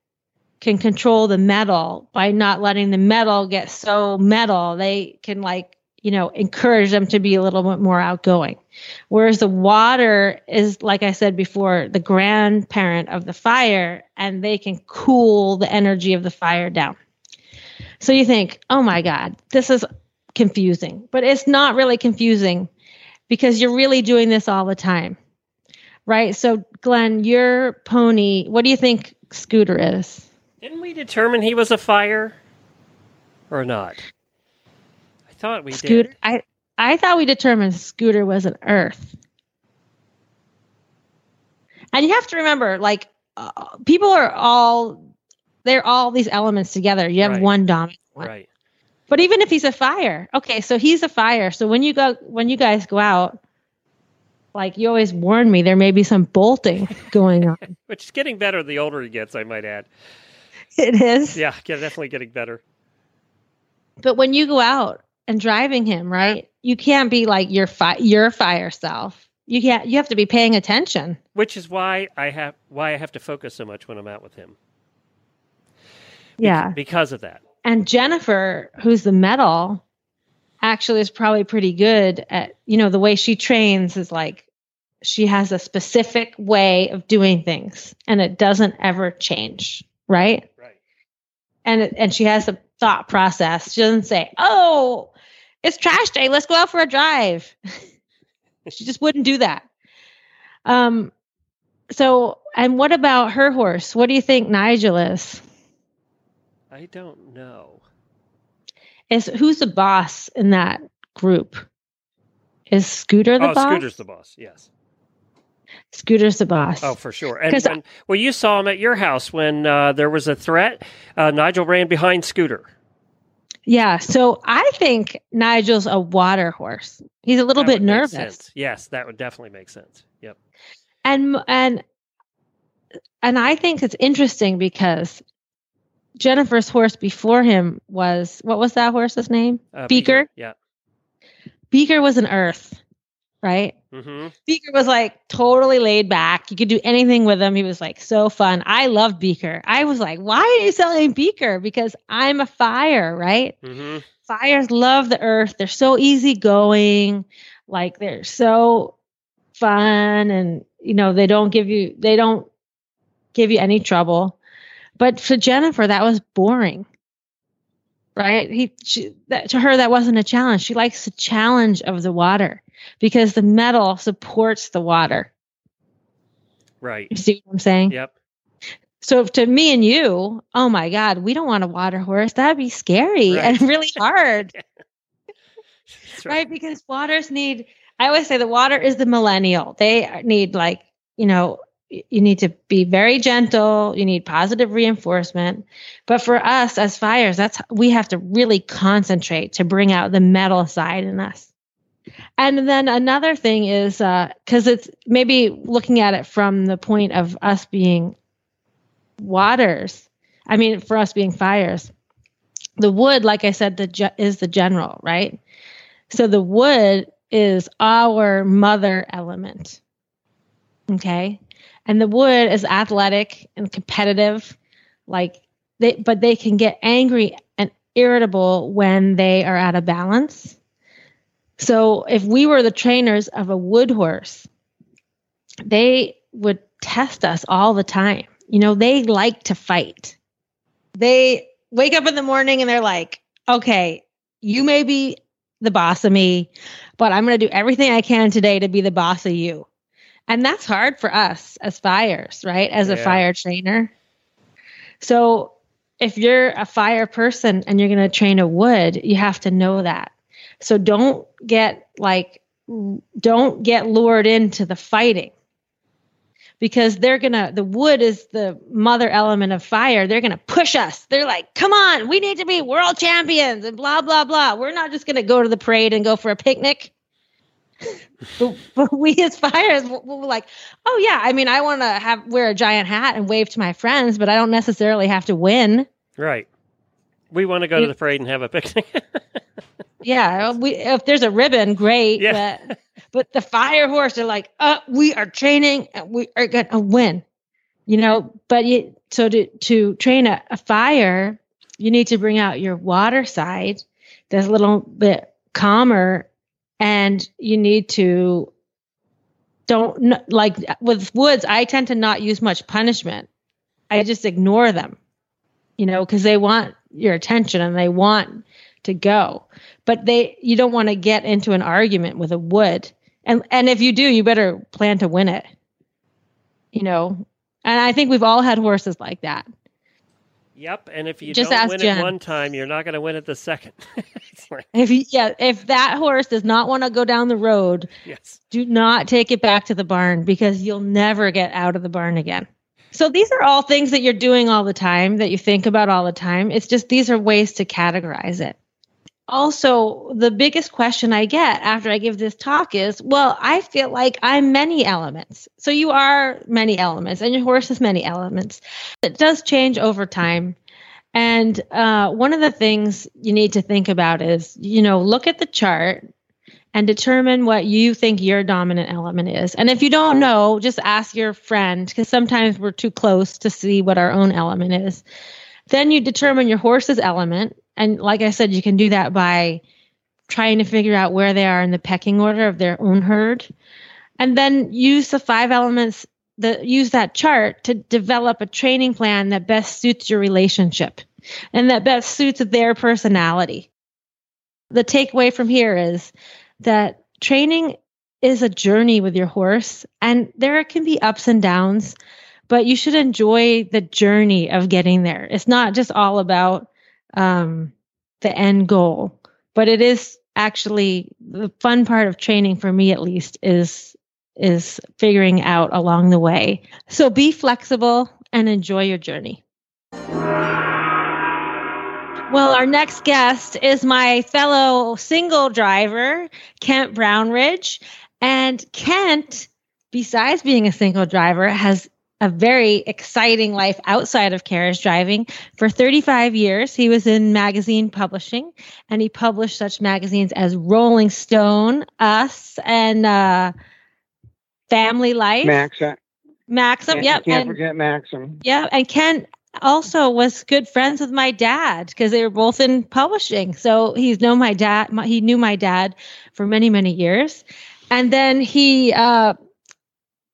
can control the metal by not letting the metal get so metal. They can like you know, encourage them to be a little bit more outgoing. Whereas the water is, like I said before, the grandparent of the fire, and they can cool the energy of the fire down. So you think, oh my God, this is confusing. But it's not really confusing because you're really doing this all the time. Right? So, Glenn, your pony, what do you think Scooter is? Didn't we determine he was a fire or not? I thought we Scooter, did. I I thought we determined Scooter was an Earth. And you have to remember, like, uh, people are all they're all these elements together. You have Right. one dominant one. Right. But even if he's a fire, okay, so he's a fire. So when you go when you guys go out, like you always warn me, there may be some bolting *laughs* going on. *laughs* Which is getting better the older he gets, I might add. *laughs* it is. Yeah, yeah, definitely getting better. But when you go out and driving him, right? You can't be like your fi- your fire self. You can't. You have to be paying attention. Which is why I have why I have to focus so much when I'm out with him. Yeah. Because of that. And Jennifer, who's the metal, actually is probably pretty good at, you know, the way she trains is like she has a specific way of doing things and it doesn't ever change, right? And and she has a thought process. She doesn't say, "Oh, it's trash day. Let's go out for a drive." *laughs* she just wouldn't do that. Um so and what about her horse? What do you think Nigel is? I don't know. is who's the boss in that group? Is Scooter the boss? oh, boss? Scooter's the boss. Yes. Scooter's the boss. Oh, for sure. And 'Cause I- well, you saw him at your house when uh, there was a threat. Uh, Nigel ran behind Scooter. yeah. So I think Nigel's a water horse. He's a little bit nervous. Yes, that would definitely make sense. Yep. and and and I think it's interesting because Jennifer's horse before him was what was that horse's name? Uh, Beaker. Yeah. Beaker was an earth, right? Mm-hmm. Beaker was like totally laid back. You could do anything with him. He was like so fun. I love Beaker. I was like, why are you selling Beaker? Because I'm a fire, right? hmm Fires love the earth. They're so easygoing. Like they're so fun and you know, they don't give you they don't give you any trouble. But for Jennifer, that was boring. Right? He she, that, to her that wasn't a challenge. She likes the challenge of the water because the metal supports the water. Right. You see what I'm saying? Yep. So to me and you, oh my God, we don't want a water horse. That'd be scary Right. and really *laughs* hard, That's right? Because waters need, I always say the water is the millennial. They need like, you know, you need to be very gentle. You need positive reinforcement. But for us as fires, that's, we have to really concentrate to bring out the metal side in us. And then another thing is, uh, cause it's maybe looking at it from the point of us being waters. I mean, for us being fires, the wood, like I said, the ge- is the general, right? So the wood is our mother element. Okay, and the wood is athletic and competitive, like they, but they can get angry and irritable when they are out of balance. So if we were the trainers of a wood horse, they would test us all the time. You know, they like to fight. They wake up in the morning and they're like, okay, you may be the boss of me, but I'm going to do everything I can today to be the boss of you. And that's hard for us as fires, right? As a fire trainer. So if you're a fire person and you're going to train a wood, you have to know that. So don't get like, don't get lured into the fighting. Because they're gonna the wood is the mother element of fire. They're gonna push us. They're like come on we need to be world champions and blah blah blah. We're not just gonna go to the parade and go for a picnic. *laughs* But, but we as fires we're we're like oh yeah i mean i want to have wear a giant hat and wave to my friends but i don't necessarily have to win. Right. We want to go to the parade and have a picnic. *laughs* yeah we if there's a ribbon great Yeah. but but the fire horse are like uh we are training and we are gonna win you know but you so to to train a, a fire you need to bring out your water side that's a little bit calmer and you need to don't like with woods i tend to not use much punishment i just ignore them you know because they want your attention and they want to go but they you don't want to get into an argument with a wood and and if you do you better plan to win it you know and i think we've all had horses like that yep. And if you Just don't win Jen. it one time, you're not going to win it the second. *laughs* like, if you yeah if that horse does not want to go down the road yes. do not take it back to the barn because you'll never get out of the barn again so these are all things that you're doing all the time that you think about all the time it's just these are ways to categorize it also the biggest question i get after i give this talk is well i feel like i'm many elements so you are many elements and your horse is many elements it does change over time and uh, one of the things you need to think about is you know look at the chart and determine what you think your dominant element is. And if you don't know, just ask your friend because sometimes we're too close to see what our own element is. Then you determine your horse's element. And like I said, you can do that by trying to figure out where they are in the pecking order of their own herd. And then use the five elements that use that chart to develop a training plan that best suits your relationship and that best suits their personality. The takeaway from here is that training is a journey with your horse and there can be ups and downs but you should enjoy the journey of getting there it's not just all about um, the end goal. But it is actually the fun part of training for me at least is is figuring out along the way. So be flexible and enjoy your journey. Well, our next guest is my fellow single driver, Kent Brownridge. And Kent besides being a single driver, has a very exciting life outside of carriage driving. For 35 years, he was in magazine publishing, and he published such magazines as Rolling Stone, Us, and uh, Family Life. Maxim. Maxim, Can't, yep. Can't and, forget Maxim. yeah, and Ken also was good friends with my dad because they were both in publishing. So he's known my dad. My, he knew my dad for many, many years, and then he uh,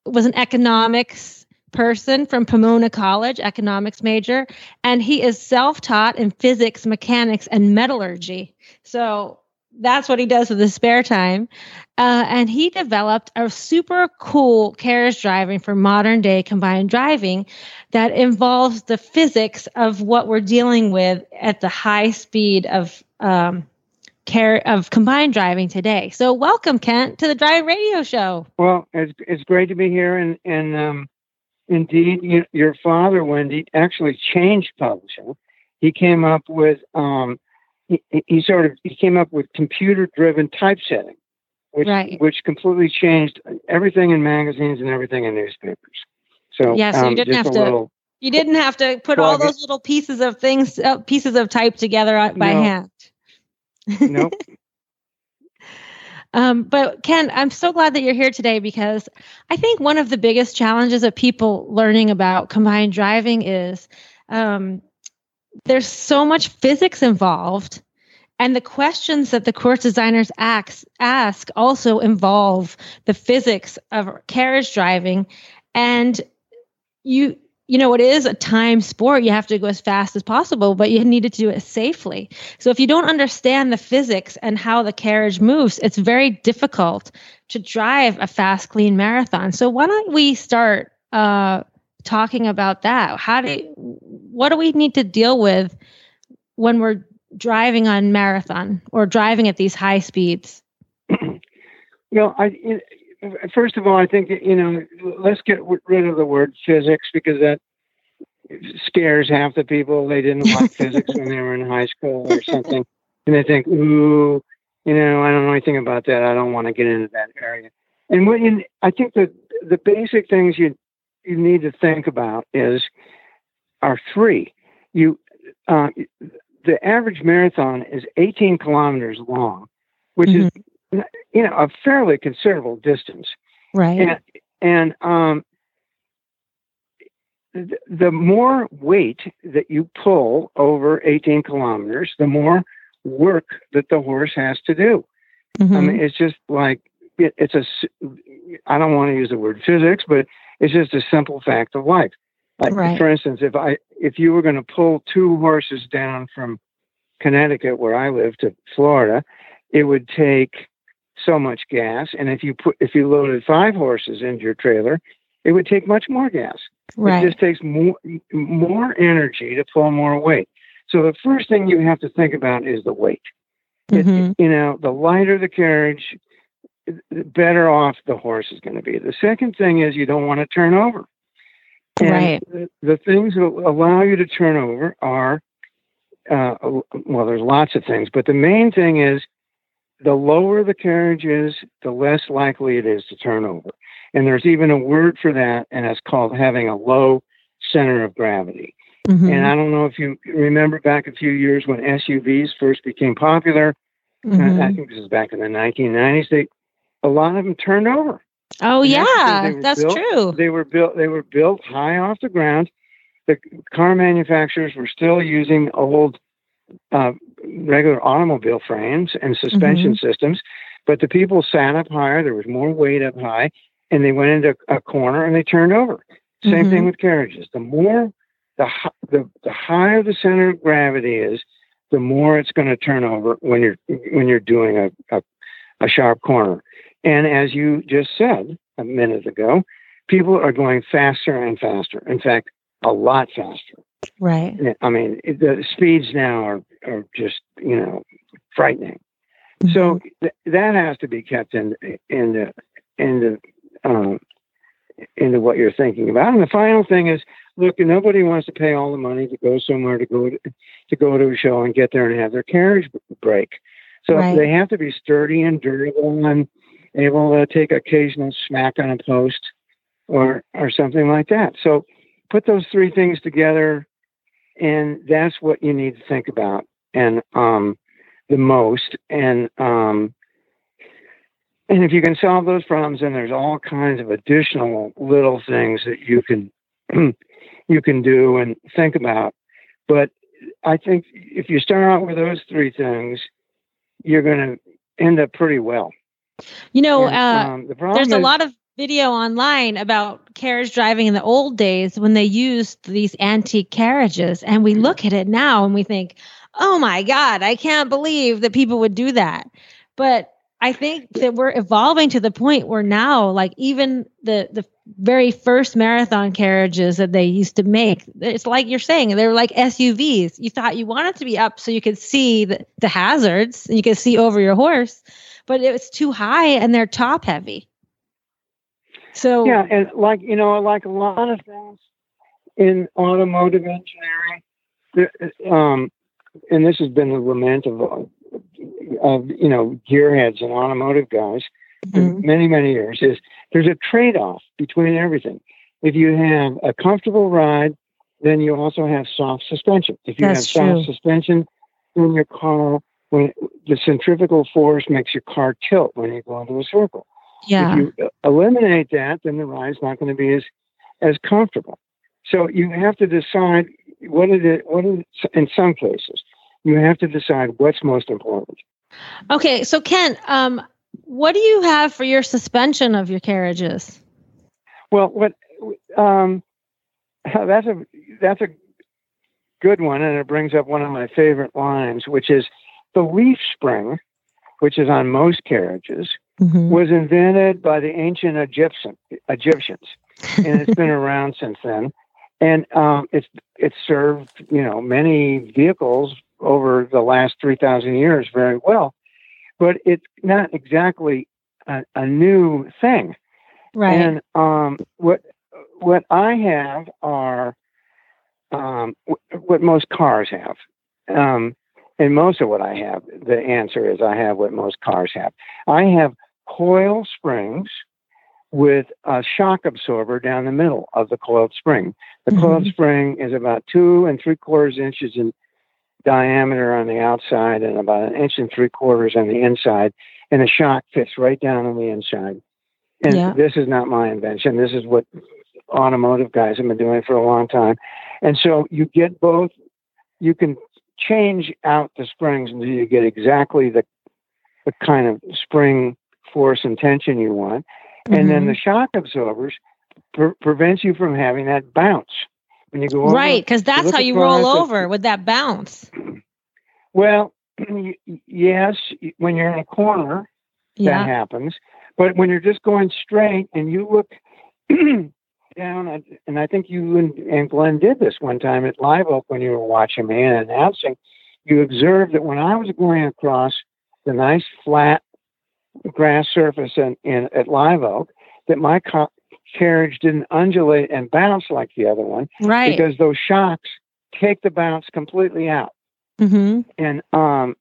was an economics person from Pomona College, economics major, and he is self-taught in physics, mechanics, and metallurgy. So that's what he does with his spare time. Uh, and he developed a super cool carriage driving for modern day combined driving that involves the physics of what we're dealing with at the high speed of um, care of combined driving today. So welcome, Kent, to the Drive Radio Show. Well, it's it's great to be here, and and um, indeed, you, your father, Wendy, actually changed publishing. He came up with um, he, he sort of he came up with computer-driven typesetting, which Right. which completely changed everything in magazines and everything in newspapers. So Yeah, so you um, didn't have to- You didn't have to put all those little pieces of things, uh, pieces of type together uh, by No. hand. nope. *laughs* Um, but Ken, I'm so glad that you're here today because I think one of the biggest challenges of people learning about combined driving is um, there's so much physics involved, and the questions that the course designers ask, ask also involve the physics of carriage driving, and you you know it is a time sport. You have to go as fast as possible but you need to do it safely. So if you don't understand the physics and how the carriage moves it's very difficult to drive a fast clean marathon. So why don't we start uh, talking about that? How do what do we need to deal with when we're driving on marathon or driving at these high speeds? *clears throat* Well, I you- first of all, I think you know, let's get rid of the word physics because that scares half the people. They didn't like *laughs* physics when they were in high school or something, and they think, "Ooh, you know, I don't know anything about that. I don't want to get into that area." And what you, I think that the basic things you you need to think about is are three. You, uh, the average marathon is 18 kilometers long, which is you know a fairly considerable distance right and and um th- the more weight that you pull over 18 kilometers the more work that the horse has to do i Mhm. mean it's just like it, it's a. I don't want to use the word physics but it's just a simple fact of life like Right. for instance if i if you were going to pull two horses down from connecticut where i live to florida it would take so much gas and if you put if you loaded five horses into your trailer it would take much more gas it just takes more more energy to pull more weight so the first thing you have to think about is the weight it- Mhm. you know, the lighter the carriage, the better off the horse is going to be. The second thing is you don't want to turn over. And Right. The, the things that allow you to turn over are, uh, well, there's lots of things, but the main thing is the lower the carriage is, the less likely it is to turn over. And there's even a word for that, and it's called having a low center of gravity. Mhm. And I don't know if you remember back a few years when SUVs first became popular. Uh, I Mhm. think this is back in the 1990s. They, a lot of them turned over. Oh And yeah, they that's built- true. They were built. They were built high off the ground. The car manufacturers were still using old, uh, regular automobile frames and suspension Mm-hmm. systems, but the people sat up higher. There was more weight up high, and they went into a corner and they turned over. Same Mhm. thing with carriages. The more the, the the higher the center of gravity is, the more it's going to turn over when you're when you're doing a, a a sharp corner. And as you just said a minute ago, people are going faster and faster. In fact, a lot faster. Right. I mean, the speeds now are, are just, you know, frightening. So Mm-hmm. th- that has to be kept in in the in the um, into what you're thinking about. And the final thing is, look, nobody wants to pay all the money to go somewhere to go to, to go to a show and get there and have their carriage break. So Right. they have to be sturdy and durable and able to take occasional smack on a post or or something like that. So put those three things together, and that's what you need to think about and um, the most. And um, and if you can solve those problems, then there's all kinds of additional little things that you can *clears throat* you can do and think about. But I think if you start out with those three things, you're going to end up pretty well. You know, and, uh, um, the there's is, a lot of video online about carriage driving in the old days when they used these antique carriages, and we look at it now and we think, "Oh my God, I can't believe that people would do that." But I think that we're evolving to the point where now, like even the the very first marathon carriages that they used to make, it's like you're saying, they're like SUVs. You thought you wanted to be up so you could see the, the hazards and you could see over your horse, but it was too high and they're top heavy. So yeah, and like you know, like a lot of things in automotive engineering, um, and this has been the lament of of you know gearheads and automotive guys mm-hmm. for many many years is there's a trade-off between everything. If you have a comfortable ride, then you also have soft suspension. If you That's have soft suspension, then your car when the centrifugal force makes your car tilt when you go into a circle. Yeah. If you eliminate that, then the ride's not going to be as as comfortable. So you have to decide what it is. What is in some cases you have to decide what's most important. Okay, so Ken, um, what do you have for your suspension of your carriages? Well, what um, *laughs* that's a that's a good one, and it brings up one of my favorite lines, which is the leaf spring, which is on most carriages, mm-hmm. was invented by the ancient Egyptian Egyptians, *laughs* and it's been around since then. And um, it's it's served you know many vehicles over the last 3,000 years very well. But it's not exactly a, a new thing. Right. And um, what what I have are um, what most cars have. Um, and most of what I have, the answer is I have what most cars have. I have coil springs with a shock absorber down the middle of the coiled spring. The mm-hmm. coiled spring is about two and three quarters inches in diameter on the outside and about an inch and three quarters on the inside, and the shock fits right down on the inside. And yeah. this is not my invention. This is what automotive guys have been doing for a long time. And so you get both. You can change out the springs until you get exactly the the kind of spring force and tension you want. Mm-hmm. And then mm-hmm. the shock absorbers pre- prevents you from having that bounce when you go over, right because that's how you roll over with that bounce well yes when you're in a corner yeah. that happens but when you're just going straight and you look *clears throat* down and i think you and, and glenn did this one time at live oak when you were watching me and announcing you observed that when i was going across the nice flat grass surface in, in at live oak that my co- carriage didn't undulate and bounce like the other one. Right. Because those shocks take the bounce completely out. Mm-hmm. And um,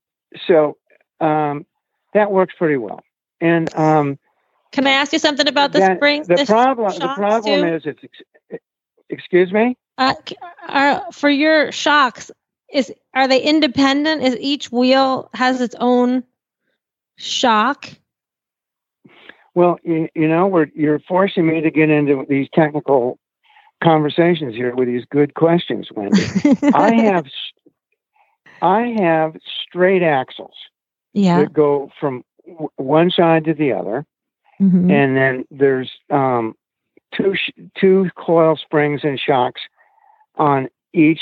so um, that works pretty well. And um, can I ask you something about the spring? The, the problem, the problem too? is it's. Excuse me. Uh, are, for your shocks, is are they independent? Is each wheel has its own shock? Well, you, you know, we're, you're forcing me to get into these technical conversations here with these good questions, Wendy. *laughs* I have I have straight axles yeah. that go from w- one side to the other, mm-hmm. and then there's um, two sh- two coil springs and shocks on each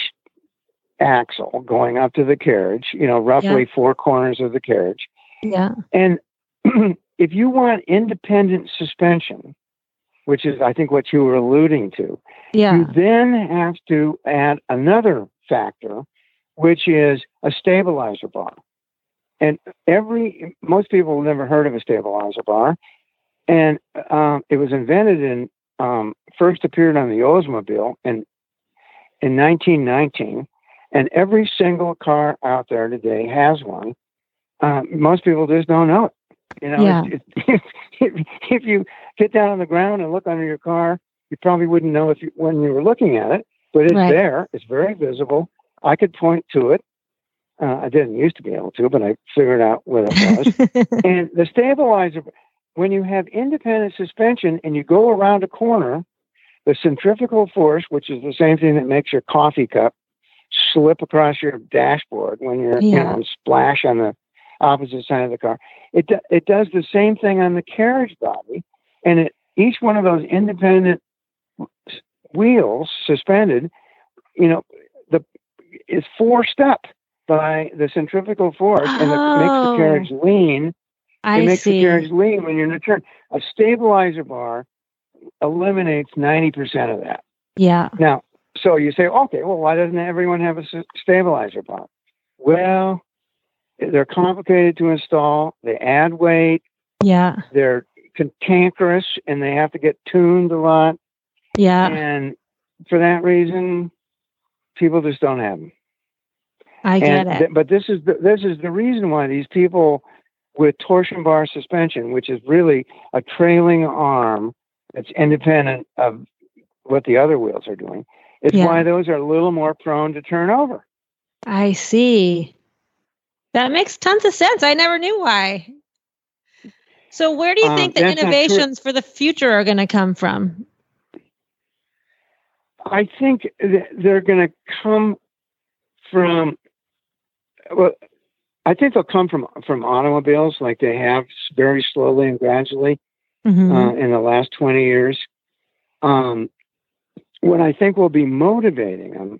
axle going up to the carriage. You know, roughly yeah. four corners of the carriage. Yeah, and *clears throat* if you want independent suspension, which is, I think, what you were alluding to, yeah. you then have to add another factor, which is a stabilizer bar. And every most people have never heard of a stabilizer bar, and um, it was invented in um, first appeared on the Oldsmobile in in 1919, and every single car out there today has one. Uh, most people just don't know it. You know, Yeah. it, it, *laughs* if, if you get down on the ground and look under your car, you probably wouldn't know if you, when you were looking at it, but it's Right. there. It's very visible. I could point to it. Uh, I didn't used to be able to, but I figured out what it was. *laughs* and the stabilizer, when you have independent suspension and you go around a corner, the centrifugal force, which is the same thing that makes your coffee cup slip across your dashboard when you're you Yeah. know splash on the opposite side of the car. It do, it does the same thing on the carriage body, and it each one of those independent wheels suspended, you know, the is forced up by the centrifugal force, and it makes Oh. the carriage oh. lean. I It makes see. the carriage lean when you're in a turn. A stabilizer bar eliminates ninety percent of that. Yeah. Now, so you say, okay, well, why doesn't everyone have a stabilizer bar? Well, they're complicated to install. They add weight. Yeah. They're cantankerous, and they have to get tuned a lot. Yeah. And for that reason, people just don't have them. I get and it. th- but this is the, this is the reason why these people with torsion bar suspension, which is really a trailing arm that's independent of what the other wheels are doing, it's Yeah. why those are a little more prone to turn over. I see. That makes tons of sense. I never knew why. So, where do you Um, think the innovations for the future are going to come from? I think they're going to come from well. I think they'll come from from automobiles, like they have very slowly and gradually. Mhm. uh, in the last 20 years. Um, what I think will be motivating them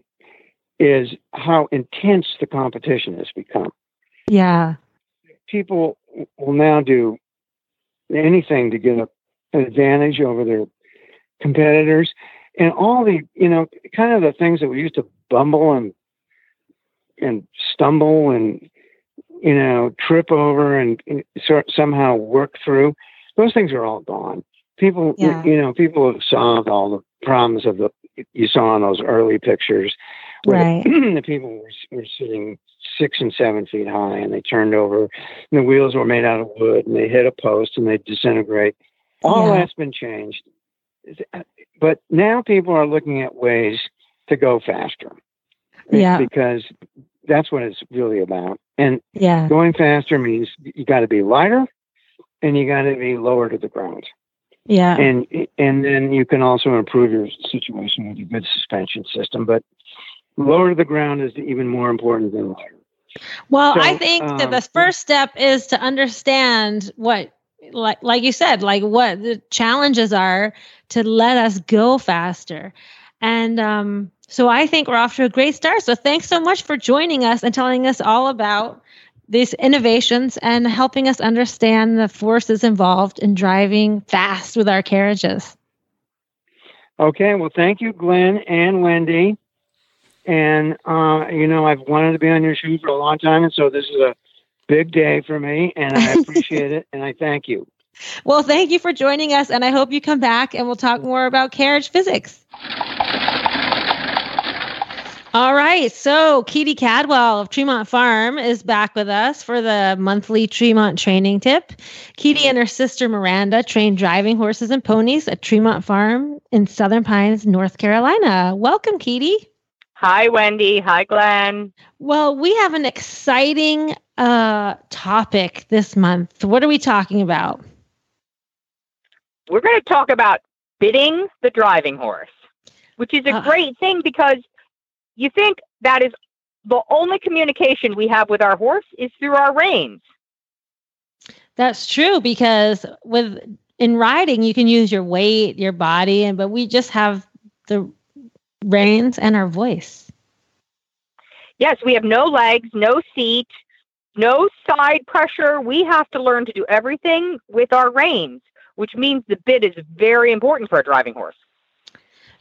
is how intense the competition has become. Yeah. People will now do anything to get a, an advantage over their competitors. And all the, you know, kind of the things that we used to bumble and and stumble and you know trip over and, and sort somehow work through those things are all gone people you- Yeah. you know people have solved all the problems of the you saw in those early pictures where Right. *clears throat* the people were, were sitting six and seven feet high and they turned over and the wheels were made out of wood and they hit a post and they disintegrate all Yeah. that's been changed but now people are looking at ways to go faster Yeah. because that's what it's really about and Yeah. going faster means you got to be lighter and you got to be lower to the ground Yeah. and and then you can also improve your situation with a good suspension system but lower to the ground is even more important than lighter Well, So, I think that um, the first step is to understand what, like, like you said, like what the challenges are to let us go faster. And um, so I think we're off to a great start. So thanks so much for joining us and telling us all about these innovations and helping us understand the forces involved in driving fast with our carriages. okay well thank you glenn and wendy and uh, you know i've wanted to be on your show for a long time and so this is a big day for me and i *laughs* appreciate it and i thank you Well, thank you for joining us, and I hope you come back and we'll talk more about carriage physics. All right, so Katie Cadwell of Tremont Farm is back with us for the monthly Tremont training tip. Katie and her sister Miranda train driving horses and ponies at Tremont Farm in Southern Pines, North Carolina. Welcome, Katie. Hi, Wendy. Hi, Glenn. Well, we have an exciting uh, topic this month. What are we talking about? We're going to talk about bitting the driving horse, which is a Ah. great thing because you think that is the only communication we have with our horse is through our reins. That's true because with in riding you can use your weight, your body, and but we just have the reins and our voice. Yes, we have no legs, no seat, no side pressure. We have to learn to do everything with our reins, which means the bit is very important for a driving horse.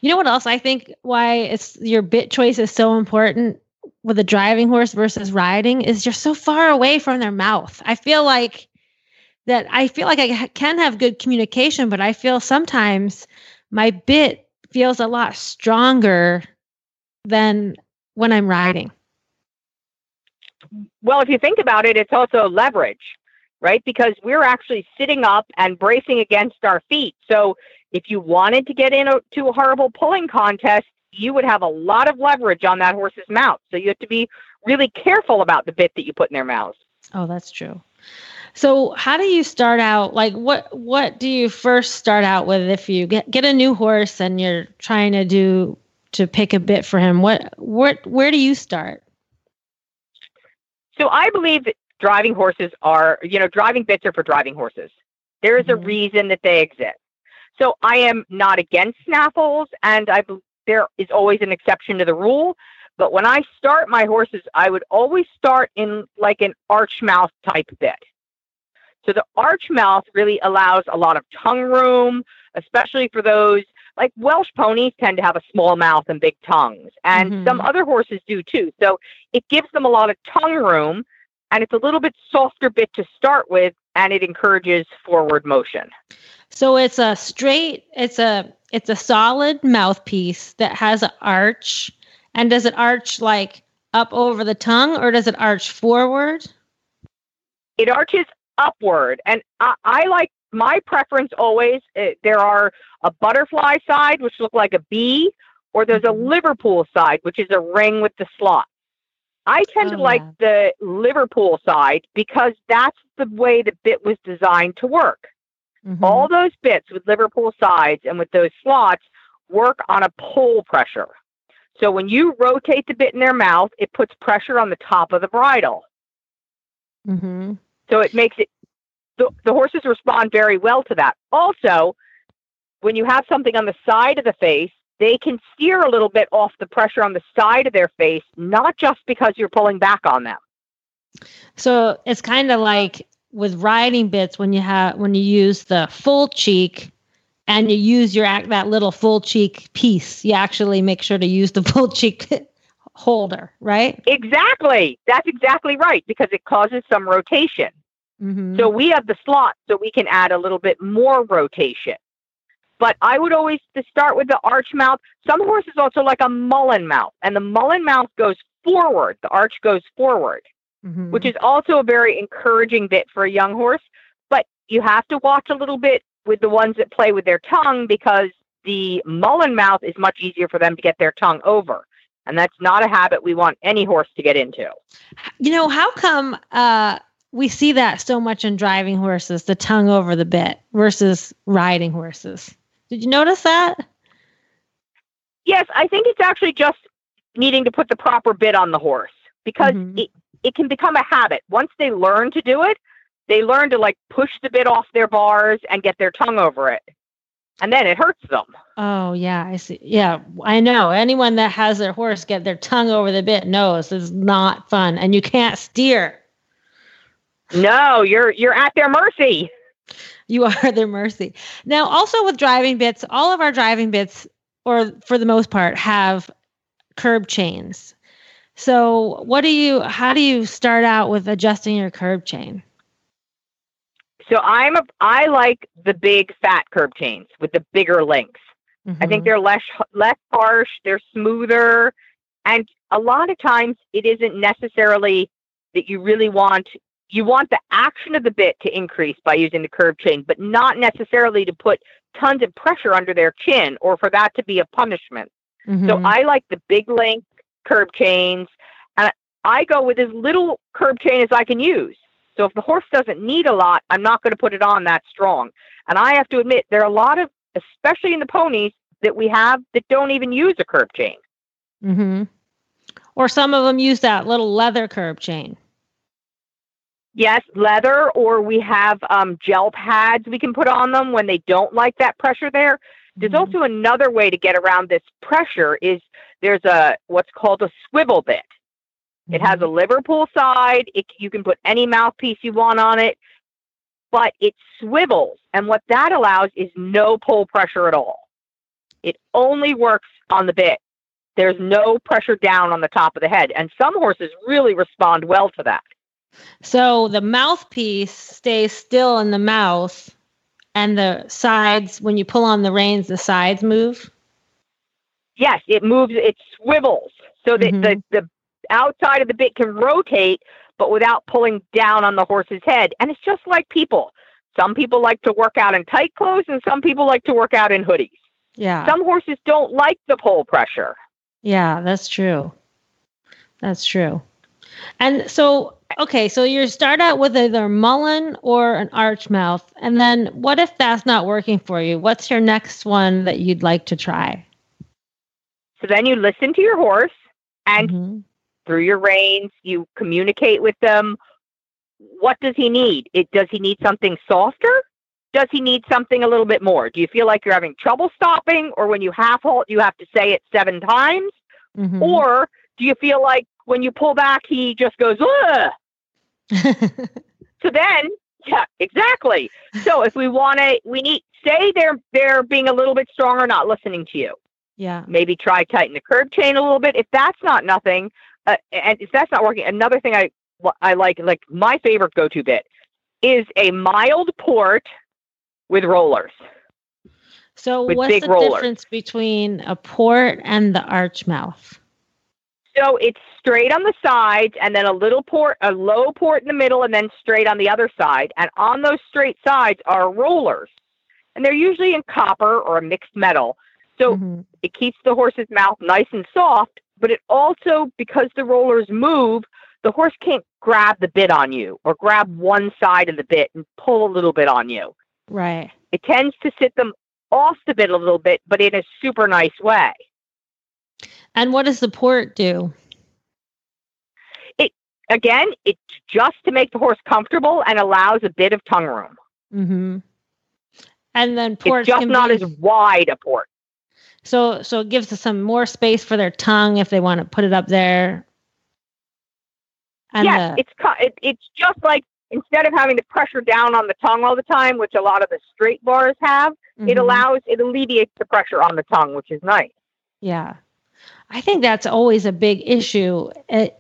You know what else I think why it's your bit choice is so important with a driving horse versus riding is you're so far away from their mouth. I feel like that I feel like I can have good communication, but I feel sometimes my bit feels a lot stronger than when I'm riding. Well, if you think about it, it's also leverage. right? Because we're actually sitting up and bracing against our feet. So if you wanted to get into a horrible pulling contest, you would have a lot of leverage on that horse's mouth. So you have to be really careful about the bit that you put in their mouths. Oh, that's true. So, how do you start out? Like, what what do you first start out with if you get get a new horse and you're trying to do to pick a bit for him? What what where do you start? So, I believe that driving horses are, you know, driving bits are for driving horses. There is a Mhm. reason that they exist. So, I am not against snaffles, and I there is always an exception to the rule. But when I start my horses, I would always start in like an arch mouth type bit. So the arch mouth really allows a lot of tongue room, especially for those like Welsh ponies tend to have a small mouth and big tongues, and Mhm. some other horses do too. So it gives them a lot of tongue room, and it's a little bit softer bit to start with, and it encourages forward motion. So it's a straight, it's a it's a solid mouthpiece that has an arch. And does it arch like up over the tongue or does it arch forward? It arches upward, and I, I like my preference always. Uh, there are a butterfly side, which look like a bee, or there's a Mhm. Liverpool side, which is a ring with the slot. I tend to Oh, like yeah. the Liverpool side because that's the way the bit was designed to work. Mhm. All those bits with Liverpool sides and with those slots work on a pull pressure. So when you rotate the bit in their mouth, it puts pressure on the top of the bridle. Mhm. So it makes it, the, the horses respond very well to that. Also, when you have something on the side of the face, they can steer a little bit off the pressure on the side of their face, not just because you're pulling back on them. So it's kind of like with riding bits when you have when you use the full cheek and you use your act that little full cheek piece. You actually make sure to use the *laughs* full cheek holder, right? Exactly. That's exactly right because it causes some rotation. Mm-hmm. So we have the slot so we can add a little bit more rotation. But I would always to start with the arch mouth. Some horses also like a mullen mouth, and the mullen mouth goes forward. The arch goes forward, Mhm. which is also a very encouraging bit for a young horse. But you have to watch a little bit with the ones that play with their tongue because the mullen mouth is much easier for them to get their tongue over. And that's not a habit we want any horse to get into. You know, how come uh, we see that so much in driving horses, the tongue over the bit versus riding horses? Did you notice that? Yes, I think it's actually just needing to put the proper bit on the horse because Mhm. it, it can become a habit. Once they learn to do it, they learn to like push the bit off their bars and get their tongue over it. And then it hurts them. Oh, yeah, I see. Yeah, I know. Anyone that has their horse get their tongue over the bit knows it's not fun and you can't steer. No, you're you're at their mercy. You *laughs* are their mercy. Now, also with driving bits, all of our driving bits, or for the most part, have curb chains. So, what do you, how do you start out with adjusting your curb chain? So I'm a I like the big fat curb chains with the bigger links. I think Mhm. they're less less harsh, they're smoother, and a lot of times it isn't necessarily that you really want you want the action of the bit to increase by using the curb chain, but not necessarily to put tons of pressure under their chin or for that to be a punishment. So Mhm. I like the big length curb chains, and I go with as little curb chain as I can use. So if the horse doesn't need a lot, I'm not going to put it on that strong. And I have to admit, there are a lot of, especially in the ponies, that we have that don't even use a curb chain. hmm Or some of them use that little leather curb chain. Yes, leather, or we have um, gel pads we can put on them when they don't like that pressure there. There's Mhm. also another way to get around this pressure is there's a what's called a swivel bit. It has a mm-hmm. Liverpool side. It, you can put any mouthpiece you want on it, but it swivels. And what that allows is no pull pressure at all. It only works on the bit. There's no pressure down on the top of the head. And some horses really respond well to that. So the mouthpiece stays still in the mouth, and the sides, when you pull on the reins, the sides move. Yes, it moves, it swivels so that the, the mm-hmm. Outside of the bit can rotate, but without pulling down on the horse's head. And it's just like people. Some people like to work out in tight clothes and some people like to work out in hoodies. Yeah. Some horses don't like the pull pressure. Yeah, that's true. That's true. And so, okay, so you start out with either mullen or an arch mouth. And then what if that's not working for you? What's your next one that you'd like to try? So then you listen to your horse and Mhm. Through your reins, you communicate with them. What does he need? It does he need something softer? Does he need something a little bit more? Do you feel like you're having trouble stopping or when you half halt you have to say it 7 times? Mhm. Or do you feel like when you pull back he just goes, Ugh! *laughs* So then, yeah, exactly. So if we want to, we need say they're they're being a little bit stronger, not listening to you. yeah. Maybe try tighten the curb chain a little bit. If that's not nothing, uh, and if that's not working, another thing I I like like my favorite go to bit is a mild port with rollers. So with what's the rollers. difference between a port and the arch mouth? So it's straight on the sides and then a little port, a low port in the middle, and then straight on the other side. And on those straight sides are rollers. And they're usually in copper or a mixed metal. So Mhm. it keeps the horse's mouth nice and soft, but it also, because the rollers move, the horse can't grab the bit on you or grab one side of the bit and pull a little bit on you. Right. It tends to sit them off the bit a little bit, but in a super nice way. And what does the port do? It again, it's just to make the horse comfortable and allows a bit of tongue room. Mm hmm And then port it's just can not be, as wide a port. So so it gives us some more space for their tongue if they want to put it up there. And yes, the, it's it, it's just like instead of having to pressure down on the tongue all the time, which a lot of the straight bars have, it Mhm. allows it alleviates the pressure on the tongue, which is nice. Yeah. I think that's always a big issue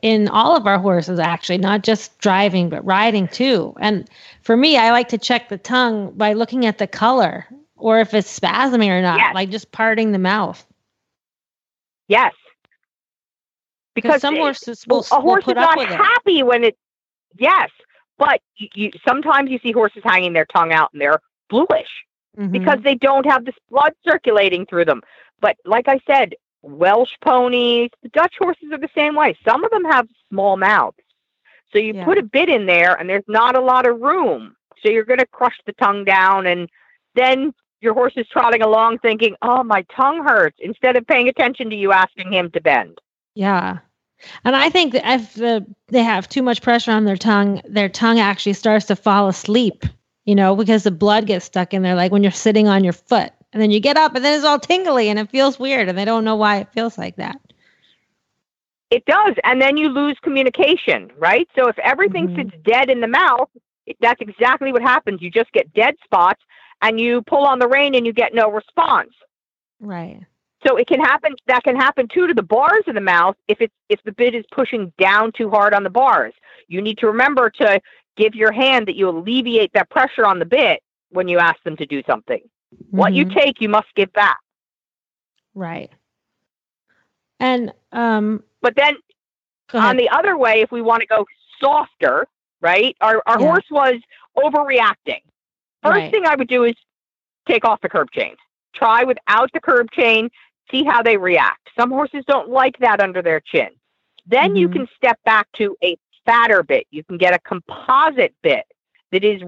in all of our horses, actually, not just driving, but riding too. And for me, I like to check the tongue by looking at the color or if it's spasming or not, Yes. like just parting the mouth. Yes, Because some it- horses will, a will horse is up not with it. happy when it. Yes, but you, you sometimes you see horses hanging their tongue out and they're bluish. Mhm. because they don't have this blood circulating through them. But like I said, Welsh ponies, the Dutch horses are the same way. Some of them have small mouths. So you Yeah. put a bit in there and there's not a lot of room. So you're going to crush the tongue down and then your horse is trotting along thinking, "Oh, my tongue hurts," instead of paying attention to you asking him to bend. Yeah. And I think that if the, they have too much pressure on their tongue, their tongue actually starts to fall asleep, you know, because the blood gets stuck in there, like when you're sitting on your foot. And then you get up and then it's all tingly and it feels weird and they don't know why it feels like that. It does, and then you lose communication, right? So if everything Mhm. sits dead in the mouth, that's exactly what happens. You just get dead spots, and you pull on the rein, and you get no response. Right. So it can happen. That can happen too to the bars of the mouth if it's if the bit is pushing down too hard on the bars. You need to remember to give your hand that you alleviate that pressure on the bit when you ask them to do something. What you Mhm. take, you must give back. Right. And um But then on the other way, if we want to go softer, right? Our our Yeah. horse was overreacting. First Right. thing I would do is take off the curb chain. Try without the curb chain, see how they react. Some horses don't like that under their chin. Then you Mhm. can step back to a fatter bit. You can get a composite bit that is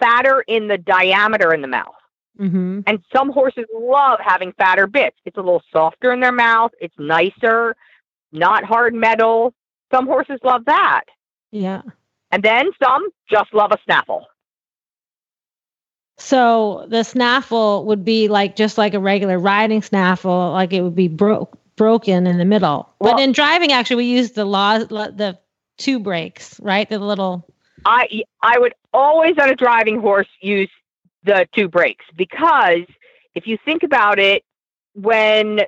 fatter in the diameter in the mouth. Mhm. And some horses love having fatter bits. It's a little softer in their mouth. It's nicer, not hard metal. Some horses love that. Yeah. And then some just love a snaffle. So the snaffle would be like just like a regular riding snaffle, like it would be broke broken in the middle. but in driving, actually, we use the law, the two breaks, right? The little. I I would always on a driving horse use the two breaks because if you think about it, when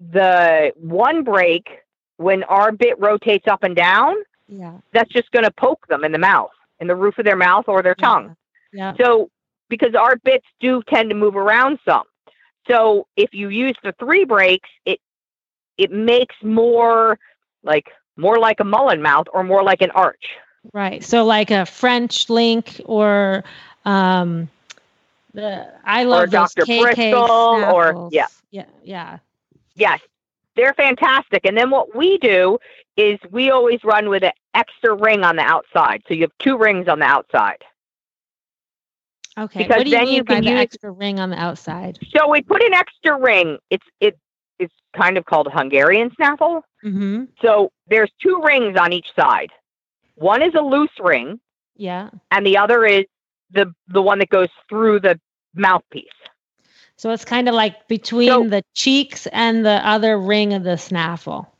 the one break, when our bit rotates up and down, Yeah. that's just going to poke them in the mouth, in the roof of their mouth or their tongue. Yeah. So, because our bits do tend to move around some. So, if you use the three breaks, it it makes more like more like a mullen mouth or more like an arch. Right. So like a French link or um the I love those Dr. KK Bristol or- yeah. Yeah. Yeah. Yes, they're fantastic. And then what we do is we always run with an extra ring on the outside. So you have two rings on the outside. Okay. Because you then you by can the use- extra ring on the outside? So we put an extra ring. It's it it's kind of called Hungarian snaffle. Mm-hmm. So there's two rings on each side. One is a loose ring, Yeah. and the other is the the one that goes through the mouthpiece. So it's kind of like between So- the cheeks and the other ring of the snaffle.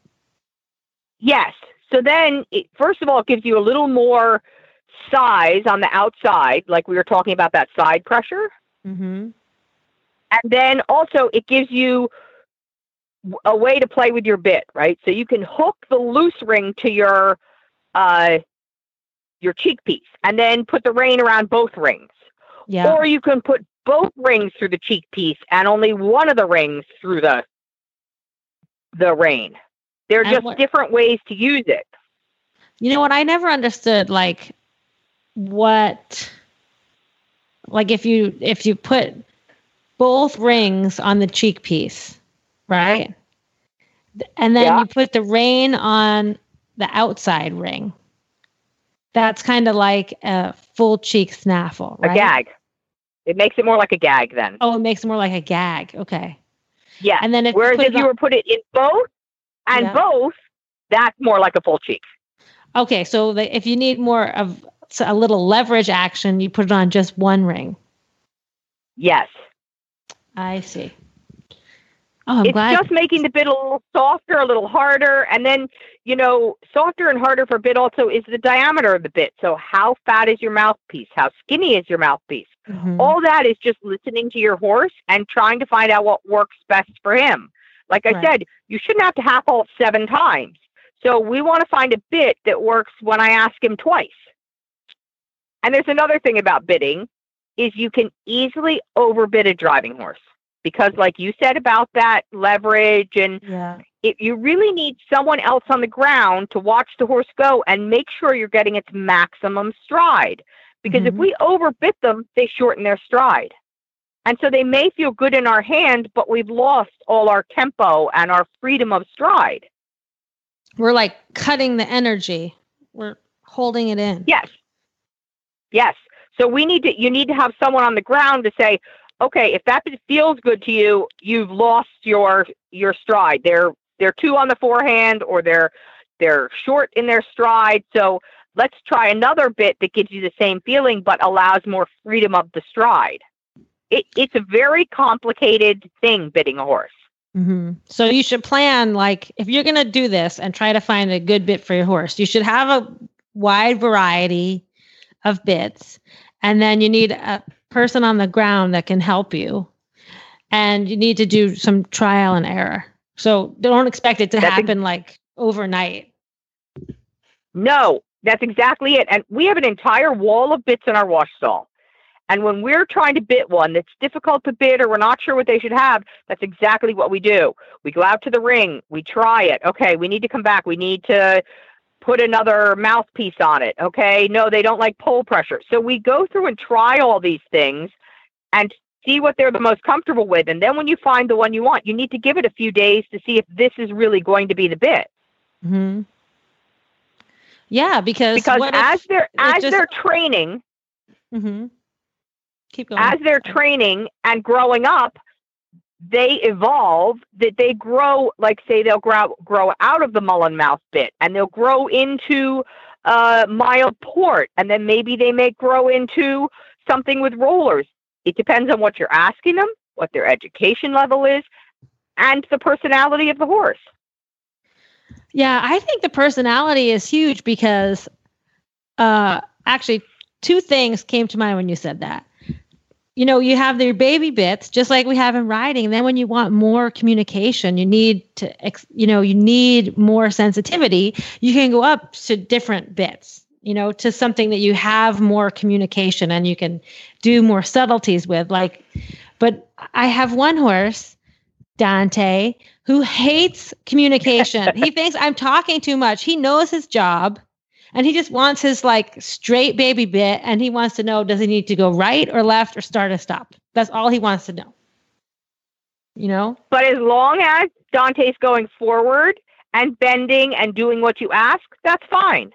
Yes. So then, it, first of all, it gives you a little more size on the outside, like we were talking about that side pressure. Mm-hmm. And then also, it gives you a way to play with your bit, right? So you can hook the loose ring to your uh, your cheek piece, and then put the rein around both rings. Yeah. Or you can put both rings through the cheek piece and only one of the rings through the the rein. They're And just what- different ways to use it. You know what? I never understood like what like if you if you put both rings on the cheek piece, right? And then Yeah. you put the rein on the outside ring. That's kind of like a full cheek snaffle, right? A gag. It makes it more like a gag then. Oh, it makes it more like a gag. Okay. Yeah. And then if Whereas put if you on- were put it in both and Yeah. both, that's more like a full cheek. okay, so the, if you need more of a little leverage action, you put it on just one ring. Yes. I see. Oh, I'm it's glad. just making the bit a little softer, a little harder. And then, you know, softer and harder for bit also is the diameter of the bit. So how fat is your mouthpiece? How skinny is your mouthpiece? Mhm. All that is just listening to your horse and trying to find out what works best for him. Like I Right. said, you shouldn't have to half halt seven times. So we want to find a bit that works when I ask him twice. And there's another thing about bitting is you can easily overbit a driving horse because like you said about that leverage and yeah. it, you really need someone else on the ground to watch the horse go and make sure you're getting its maximum stride. Because if Mhm. we overbit them, they shorten their stride. And so they may feel good in our hand, but we've lost all our tempo and our freedom of stride. We're like cutting the energy. We're holding it in. Yes. Yes. So we need to you need to have someone on the ground to say, okay, if that feels good to you, you've lost your your stride. They're they're too on the forehand or they're they're short in their stride. So let's try another bit that gives you the same feeling but allows more freedom of the stride. It, it's a very complicated thing bitting a horse. hmm So you should plan like if you're going to do this and try to find a good bit for your horse, you should have a wide variety of bits, and then you need a person on the ground that can help you, and you need to do some trial and error. So don't expect it to That's ex- happen like overnight. No, that's exactly it. And we have an entire wall of bits in our wash stall. And when we're trying to bit one that's difficult to bit or we're not sure what they should have, that's exactly what we do. We go out to the ring, we try it. Okay, we need to come back. We need to put another mouthpiece on it. Okay, no, they don't like poll pressure. So we go through and try all these things and see what they're the most comfortable with. And then when you find the one you want, you need to give it a few days to see if this is really going to be the bit. hmm Yeah, because Because as they're as just- they're training, hmm keep going. as they're training and growing up, they evolve that they grow like say they'll grow grow out of the mullen mouth bit and they'll grow into uh mild port and then maybe they may grow into something with rollers. It depends on what you're asking them, what their education level is, and the personality of the horse. Yeah, I think the personality is huge because uh actually two things came to mind when you said that. You know, you have your baby bits just like we have in writing. And then when you want more communication, you need to ex- you know, you need more sensitivity, you can go up to different bits, you know, to something that you have more communication and you can do more subtleties with like but I have one horse Dante, who hates communication. he *laughs* thinks I'm talking too much. He knows his job, and he just wants his like straight baby bit and he wants to know does he need to go right or left or start or stop that's all he wants to know you know But as long as Dante's going forward and bending and doing what you ask, that's fine.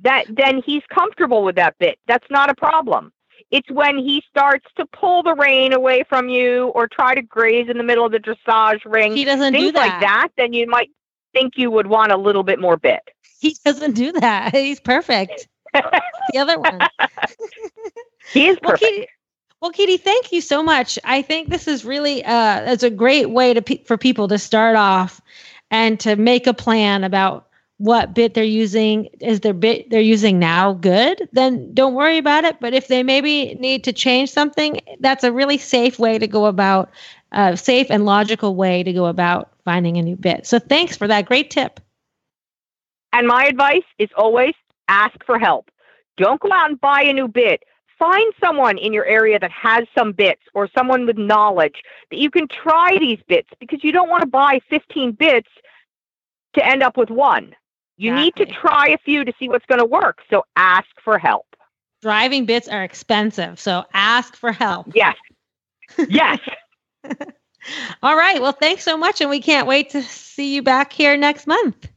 That then he's comfortable with that bit. That's not a problem. It's when he starts to pull the rein away from you or try to graze in the middle of the dressage ring, he doesn't things do that. like that, then you might think you would want a little bit more bit. He doesn't do that *laughs* he's perfect the other one *laughs* He is perfect. well. Katie, well, Katie, thank you so much. I think this is really uh, it's a great way to pe- for people to start off and to make a plan about what bit they're using. Is their bit they're using now good? Then don't worry about it. But if they maybe need to change something, that's a really safe way to go about, uh, safe and logical way to go about finding a new bit. So thanks for that great tip. And my advice is always ask for help. Don't go out and buy a new bit. Find someone in your area that has some bits or someone with knowledge that you can try these bits because you don't want to buy 15 bits to end up with one. You need to try a few to see what's going to work. So ask for help. Driving bits are expensive, so ask for help. Yes. Yes. *laughs* *laughs* All right. Well, thanks so much, and we can't wait to see you back here next month.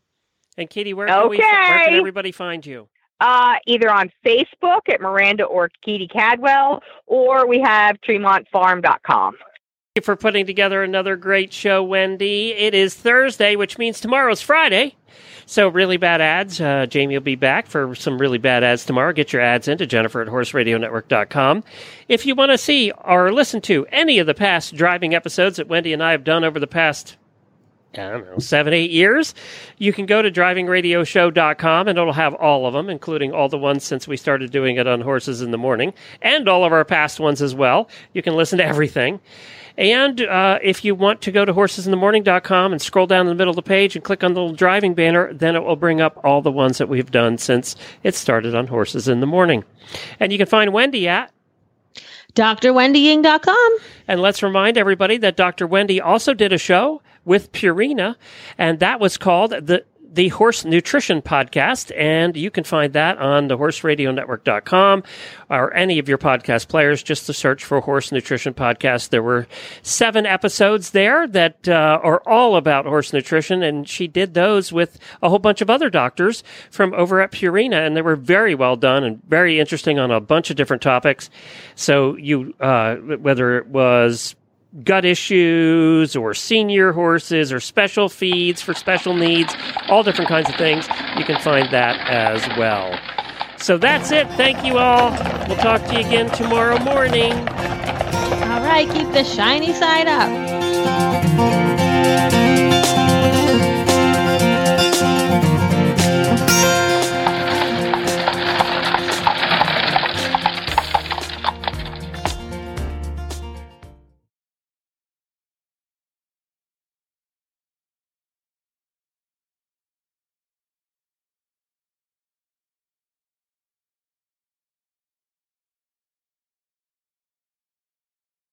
And Katie, where can we where can everybody find you? uh, either on Facebook at Miranda or Katie Cadwell, or we have TremontFarm.com. Thank you for putting together another great show, Wendy. It is Thursday, which means tomorrow's Friday. So, really bad ads. Uh, Jamie will be back for some really bad ads tomorrow. Get your ads into Jennifer at horseradionetwork.com. If you want to see or listen to any of the past driving episodes that Wendy and I have done over the past I don't know, seven, eight years, you can go to drivingradioshow.com and it'll have all of them, including all the ones since we started doing it on Horses in the Morning and all of our past ones as well. You can listen to everything. And uh, if you want to go to horsesinthemorning.com and scroll down in the middle of the page and click on the little driving banner, then it will bring up all the ones that we've done since it started on Horses in the Morning. And you can find Wendy at DrWendyYing.com. and let's remind everybody that Dr. Wendy also did a show with Purina, and that was called the the Horse Nutrition Podcast, and you can find that on the horseradionetwork.com or any of your podcast players. Just to search for Horse Nutrition Podcast. There were seven episodes there that uh, are all about horse nutrition, and she did those with a whole bunch of other doctors from over at Purina, and they were very well done and very interesting on a bunch of different topics. So you, uh, whether it was gut issues or senior horses or special feeds for special needs, all different kinds of things. You can find that as well. So that's it. Thank you all. We'll talk to you again tomorrow morning. All right. Keep the shiny side up.